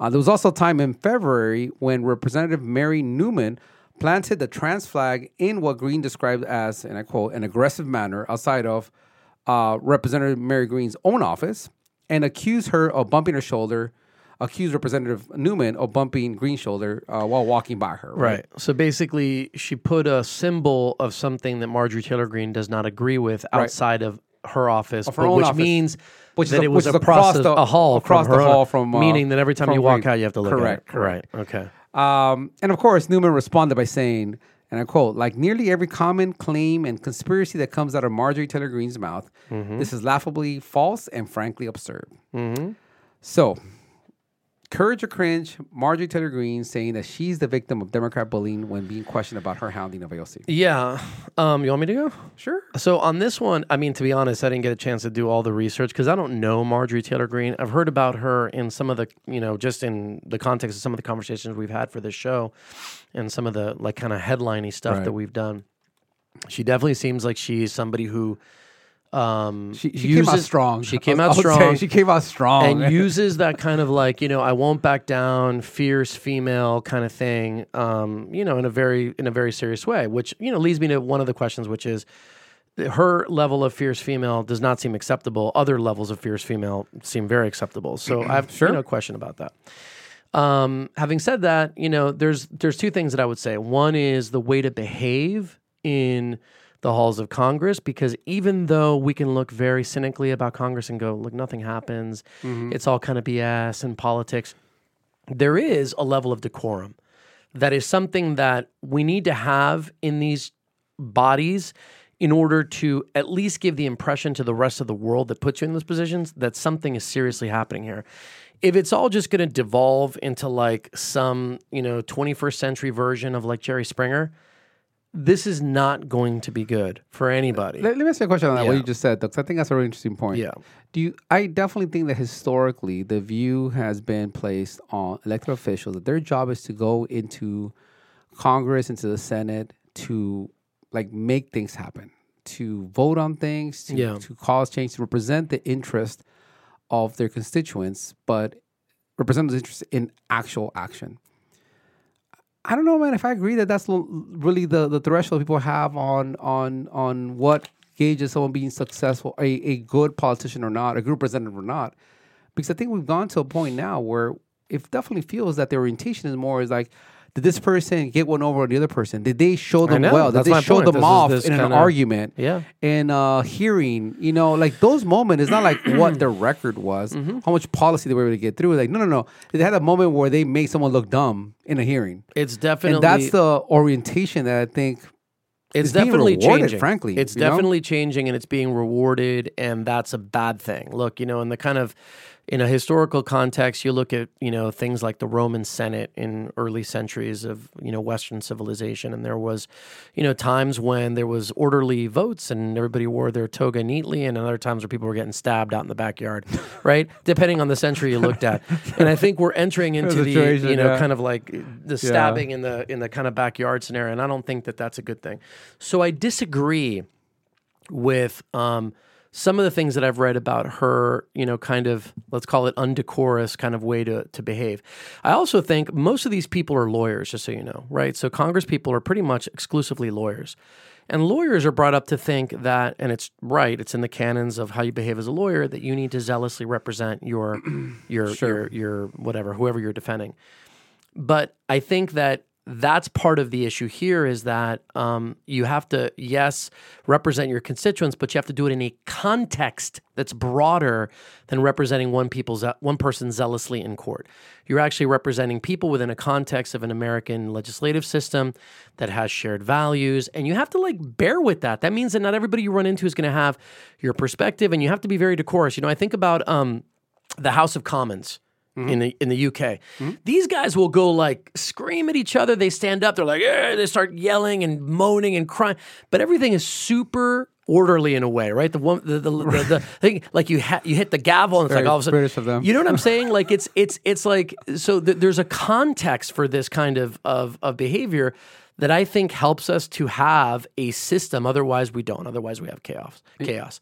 Uh, there was also a time in February when Representative Mary Newman planted the trans flag in what Greene described as, and I quote, an aggressive manner outside of uh, Representative Mary Greene's own office and accused her of bumping her shoulder, accused Representative Newman of bumping Greene's shoulder uh, while walking by her. Right. So basically, she put a symbol of something that Marjorie Taylor Greene does not agree with outside of her office, Of her but which office. means Which is that a- it was which across, across the, a hall across the hall from, uh, meaning that every time you walk Greene. out, you have to look Correct, at it. correct. Right. Okay. Um, and of course, Newman responded by saying, and I quote, like nearly every common claim and conspiracy that comes out of Marjorie Taylor Greene's mouth, this is laughably false and frankly absurd. So, courage or cringe, Marjorie Taylor Greene saying that she's the victim of Democrat bullying when being questioned about her hounding of AOC. Yeah. Um, you want me to go? Sure. So on this one, I mean, to be honest, I didn't get a chance to do all the research because I don't know Marjorie Taylor Greene. I've heard about her in some of the, you know, just in the context of some of the conversations we've had for this show, and some of the like kind of headliney stuff Right. that we've done. She definitely seems like she's somebody who, um, She, she came out strong. She came out [LAUGHS] I would say strong. She came out strong. and uses that kind of like you know I won't back down, fierce female kind of thing, um, you know, in a very in a very serious way, which you know leads me to one of the questions, which is her level of fierce female does not seem acceptable. Other levels of fierce female seem very acceptable. So I have Sure. you know, question about that. Um, having said that, you know, there's there's two things that I would say. One is the way to behave in the halls of Congress, because even though we can look very cynically about Congress and go, look, nothing happens, mm-hmm. it's all kind of BS and politics. There is a level of decorum that is something that we need to have in these bodies in order to at least give the impression to the rest of the world that puts you in those positions that something is seriously happening here. If it's all just going to devolve into like some, you know, 21st century version of like Jerry Springer, this is not going to be good for anybody. Let, let me ask you a question on that. What you just said, because I think that's a really interesting point. Yeah. Do you? I definitely think that historically the view has been placed on elected officials that their job is to go into Congress, into the Senate, to like make things happen, to vote on things, to, Yeah. to cause change, to represent the interest of their constituents, but represent those interests in actual action. I don't know, man. If I agree that that's really the, the threshold people have on on on what gauges someone being successful, a, a good politician or not, a good representative or not, because I think we've gone to a point now where it definitely feels that the orientation is more is like did this person get one over on the other person? Did they show them know, well? Did they show point. them This off in an kinda- argument? Yeah. In uh, hearing, you know, like those moments, it's not like [CLEARS THROAT] what their record was, Mm-hmm. how much policy they were able to get through. Like, no, no, no. They had a moment where they made someone look dumb in a hearing. It's definitely and that's the orientation that I think it's definitely rewarded, changing. frankly, it's you know? definitely changing, and it's being rewarded, and that's a bad thing. Look, you know, in the kind of in a historical context, you look at you know things like the Roman Senate in early centuries of you know Western civilization, and there was you know times when there was orderly votes and everybody wore their toga neatly, and other times where people were getting stabbed out in the backyard, [LAUGHS] right? Depending on the century you looked at, [LAUGHS] and I think we're entering into the you know yeah. kind of like the stabbing in the in the kind of backyard scenario, and I don't think that that's a good thing. So I disagree with um, some of the things that I've read about her, you know, kind of let's call it undecorous kind of way to to behave. I also think most of these people are lawyers, just so you know, right? So Congress people are pretty much exclusively lawyers. And lawyers are brought up to think that, and it's right, it's in the canons of how you behave as a lawyer that you need to zealously represent your your your your whatever, whoever you're defending. But I think that that's part of the issue here is that um, you have to, yes, represent your constituents, but you have to do it in a context that's broader than representing one people's one person zealously in court. You're actually representing people within a context of an American legislative system that has shared values, and you have to like bear with that. That means that not everybody you run into is going to have your perspective, and you have to be very decorous. You know, I think about um, the House of Commons in the in the UK. These guys will go like scream at each other. They stand up. They're like, "Eh," they start yelling and moaning and crying. But everything is super orderly in a way, right? The one the the, the, the thing like you ha- you hit the gavel and it's like all of a sudden British of them. you know what I'm saying? Like it's it's it's like so th- there's a context for this kind of of of behavior that I think helps us to have a system. Otherwise, we don't. Otherwise, we have chaos. Chaos.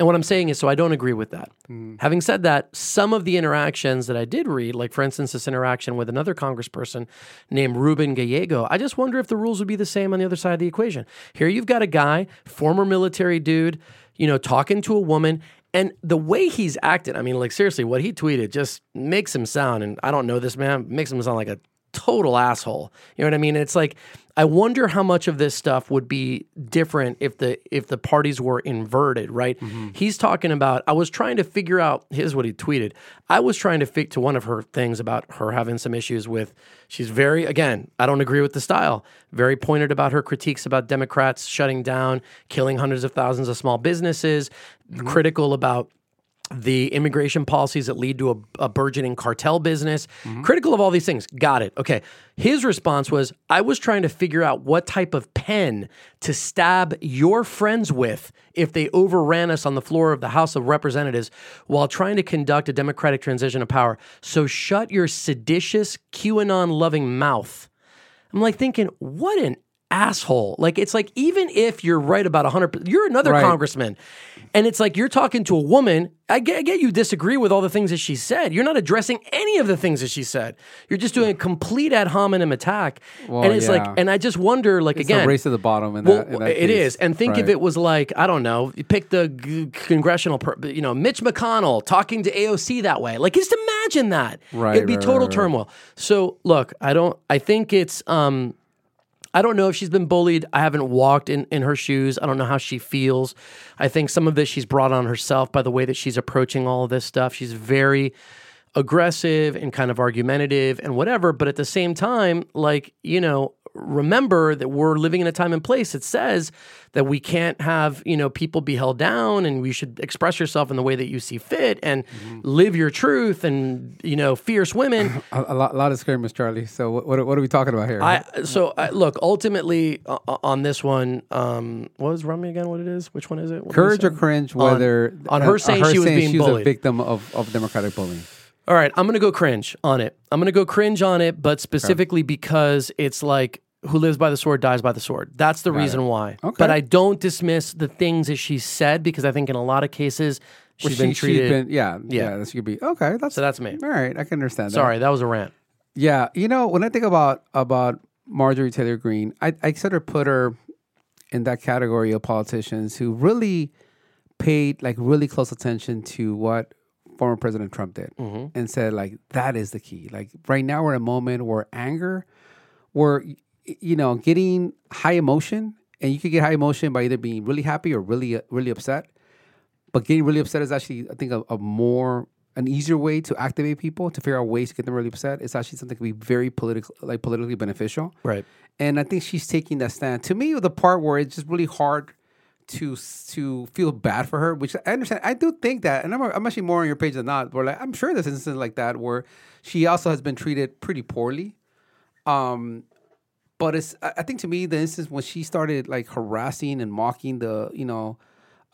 And what I'm saying is, so I don't agree with that. Mm. Having said that, some of the interactions that I did read, like for instance, this interaction with another congressperson named Ruben Gallego, I just wonder if the rules would be the same on the other side of the equation. Here you've got a guy, former military dude, you know, talking to a woman. And the way he's acted, I mean, like seriously, what he tweeted just makes him sound, and I don't know this man, makes him sound like a total asshole. You know what I mean? It's like I wonder how much of this stuff would be different if the if the parties were inverted, right? Mm-hmm. He's talking about I was trying to figure out here's what he tweeted. I was trying to fig to one of her things about her having some issues with she's very again, I don't agree with the style. Very pointed about her critiques about Democrats shutting down, killing hundreds of thousands of small businesses, mm-hmm. critical about the immigration policies that lead to a, a burgeoning cartel business, critical of all these things. Got it. Okay. His response was I was trying to figure out what type of pen to stab your friends with if they overran us on the floor of the House of Representatives while trying to conduct a democratic transition of power. So shut your seditious, QAnon loving mouth. I'm like thinking, what an asshole. Like, it's like, even if you're right about 100, you're another Right. congressman. And it's like, you're talking to a woman. I get, I get you disagree with all the things that she said. You're not addressing any of the things that she said. You're just doing a complete ad hominem attack. Well, and it's yeah. like, and I just wonder, like, It's again, race to the bottom in well, that. In that it is, and think if it was like I don't know, you pick the g- congressional, per, you know, Mitch McConnell talking to AOC that way. Like, just imagine that. Right, It'd be right, total right, right. turmoil. So, look, I don't. I think it's. um I don't know if she's been bullied. I haven't walked in, in her shoes. I don't know how she feels. I think some of this she's brought on herself by the way that she's approaching all of this stuff. She's very aggressive and kind of argumentative and whatever. But at the same time, like, you know, remember that we're living in a time and place that says that we can't have, you know, people be held down and we should express yourself in the way that you see fit and mm-hmm. live your truth and, you know, fierce women. [LAUGHS] a, a lot, a lot of skirmish, Charlie. So what, what, are we talking about here? I so I, look ultimately uh, uh, on this one. Um, what was run me again? What it is? Which one is it? What Courage or cringe? Whether on uh, her saying she was being she's bullied. a victim of, of democratic bullying. All right, I'm gonna go cringe on it. I'm gonna go cringe on it, but specifically because it's like who lives by the sword dies by the sword. That's the reason why. Okay. But I don't dismiss the things that she said because I think in a lot of cases she's Well, been treated. been, yeah, Yeah. yeah, This could be okay. That's so that's me. all right. I can understand that. Sorry, that was a rant. Yeah, you know, when I think about about Marjorie Taylor Greene, I, I sort of put her in that category of politicians who really paid like really close attention to what former President Trump did Mm-hmm. and said like that is the key. Like right now we're in a moment where anger where you know getting high emotion, and you could get high emotion by either being really happy or really really upset. But getting really upset is actually, I think, a, a more an easier way to activate people to figure out ways to get them really upset. It's actually something that can be very political, like politically beneficial. Right. And I think she's taking that stand. To me, the part where it's just really hard to to feel bad for her, which I understand. I do think that, and I'm, I'm actually more on your page than not. Where like I'm sure there's instances like that where she also has been treated pretty poorly. Um, but it's I think to me the instance when she started like harassing and mocking the you know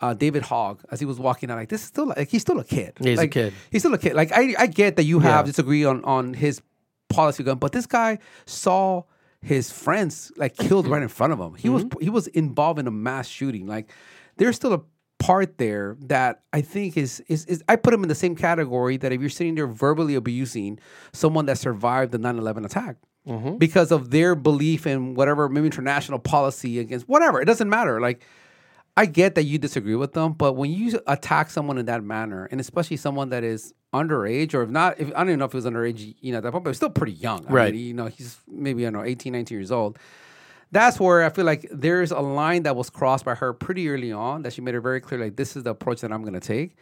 uh, David Hogg as he was walking out like this is still like he's still a kid. Yeah, he's a kid. He's still a kid. Like I I get that you have Yeah. disagree on on his policy gun, but this guy saw his friends like killed right in front of him. He was Mm-hmm. he was involved in a mass shooting. Like there's still a part there that I think is, is is I put him in the same category that if you're sitting there verbally abusing someone that survived the 9/11 attack Mm-hmm. because of their belief in whatever maybe international policy against whatever it doesn't matter like I get that you disagree with them, but when you attack someone in that manner, and especially someone that is underage, or if not, if I don't even know if he was underage, you know, at that point, but he's still pretty young. I Right. Mean, you know, he's maybe, I don't know, 18, 19 years old. That's where I feel like there's a line that was crossed by her pretty early on that she made it very clear, like, this is the approach that I'm going to take.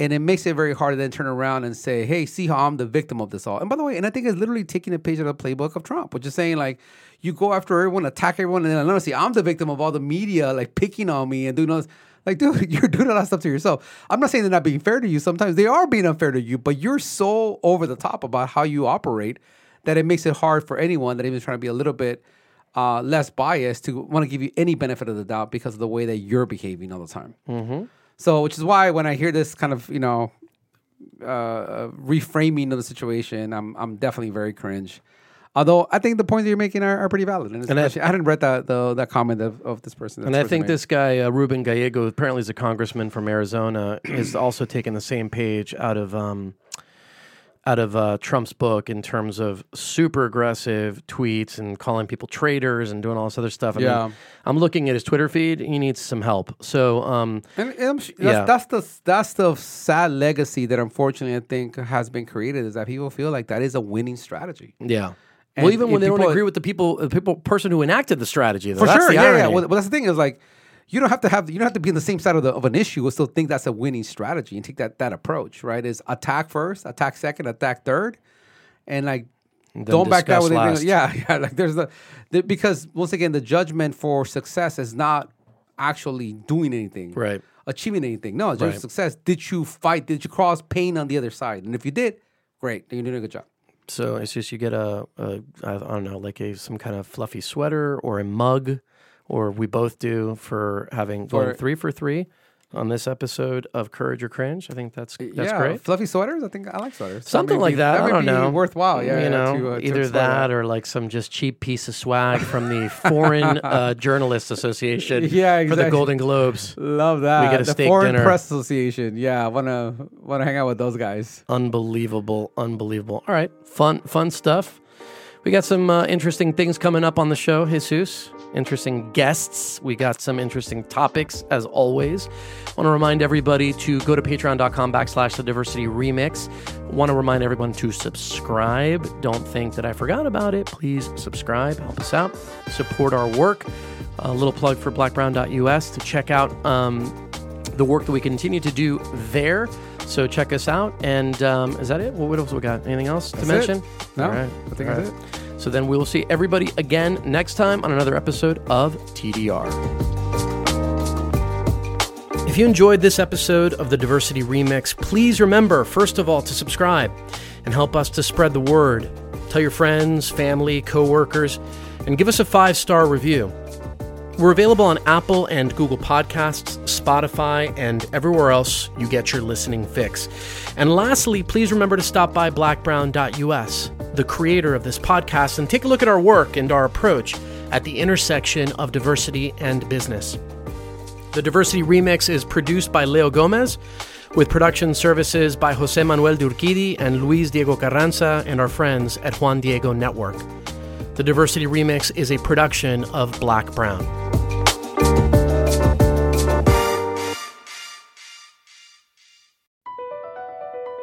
And it makes it very hard to then turn around and say, hey, see how I'm the victim of this all. And by the way, and I think it's literally taking a page out of the playbook of Trump, which is saying, like, you go after everyone, attack everyone, and then see, I'm the victim of all the media, like, picking on me and doing all this. Like, dude, [LAUGHS] you're doing a lot of stuff to yourself. I'm not saying they're not being fair to you. Sometimes they are being unfair to you, but you're so over the top about how you operate that it makes it hard for anyone that even trying to be a little bit uh, less biased to want to give you any benefit of the doubt because of the way that you're behaving all the time. Mm-hmm. So, which is why when I hear this kind of, you know, uh, reframing of the situation, I'm I'm definitely very cringe. Although I think the points that you're making are, are pretty valid, and, And I- I, hadn't read that the that comment of, of this person. And I think this guy, uh, Ruben Gallego, apparently is a congressman from Arizona, is also taking the same page out of um, out of uh, Trump's book in terms of super aggressive tweets and calling people traitors and doing all this other stuff. I Yeah. mean, I'm looking at his Twitter feed. He needs some help. So, um, And, and sh- Yeah. that's, that's the that's the sad legacy that unfortunately I think has been created is that people feel like that is a winning strategy. yeah. And well, even when they don't agree with the people, the people person who enacted the strategy, though, For that's sure, the yeah, yeah. irony. Well, well, that's the thing is like you don't have to have you don't have to be on the same side of the of an issue and still think that's a winning strategy and take that that approach. Right? Is attack first, attack second, attack third, and like don't back discuss with last. anything. [LAUGHS] Yeah, yeah. Like there's the, the because once again the judgment for success is not actually doing anything, Right. Achieving anything. No, judgment Right. success. Did you fight? Did you cross pain on the other side? And if you did, great. Then you're doing a good job. So it's just you get a, a I don't know, like a some kind of fluffy sweater or a mug, or we both do for having going three for three on this episode of Courage or Cringe. I think that's that's yeah, great. Fluffy sweaters. I think I like sweaters. That Something like be- that. I may don't be know. Worthwhile. Yeah, you yeah, know, to, uh, either that or like some just cheap piece of swag from the Foreign [LAUGHS] uh, Journalists Association. Yeah, for the. Golden Globes. Love that. We get a the steak Foreign dinner. Press Association. Yeah, wanna wanna hang out with those guys. Unbelievable, unbelievable. All right, fun, fun stuff. We got some uh, interesting things coming up on the show, Jesus. Interesting guests. We got some interesting topics, as always. Want to remind everybody to go to patreon.com backslash the diversity remix. Want to remind everyone to subscribe. Don't think that I forgot about it. Please subscribe. Help us out. Support our work. A little plug for blackbrown.us to check out um, the work that we continue to do there. So check us out. And um, is that it? What else we got? Anything else to mention? it. No, All right. I think All that's right. So then we will see everybody again next time on another episode of TDR. If you enjoyed this episode of the Diversity Remix, please remember, first of all, to subscribe and help us to spread the word. Tell your friends, family, coworkers, and give us a five star review. We're available on Apple and Google Podcasts, Spotify, and everywhere else you get your listening fix. And lastly, please remember to stop by blackbrown.us, the creator of this podcast, and take a look at our work and our approach at the intersection of diversity and business. The Diversity Remix is produced by Leo Gomez, with production services by Jose Manuel Durquidi and Luis Diego Carranza and our friends at Juan Diego Network. The Diversity Remix is a production of Black Brown.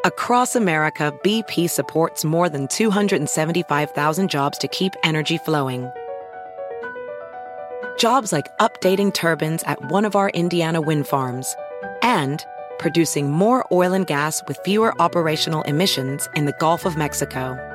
Across America, BP supports more than 275,000 jobs to keep energy flowing. Jobs like updating turbines at one of our Indiana wind farms and producing more oil and gas with fewer operational emissions in the Gulf of Mexico.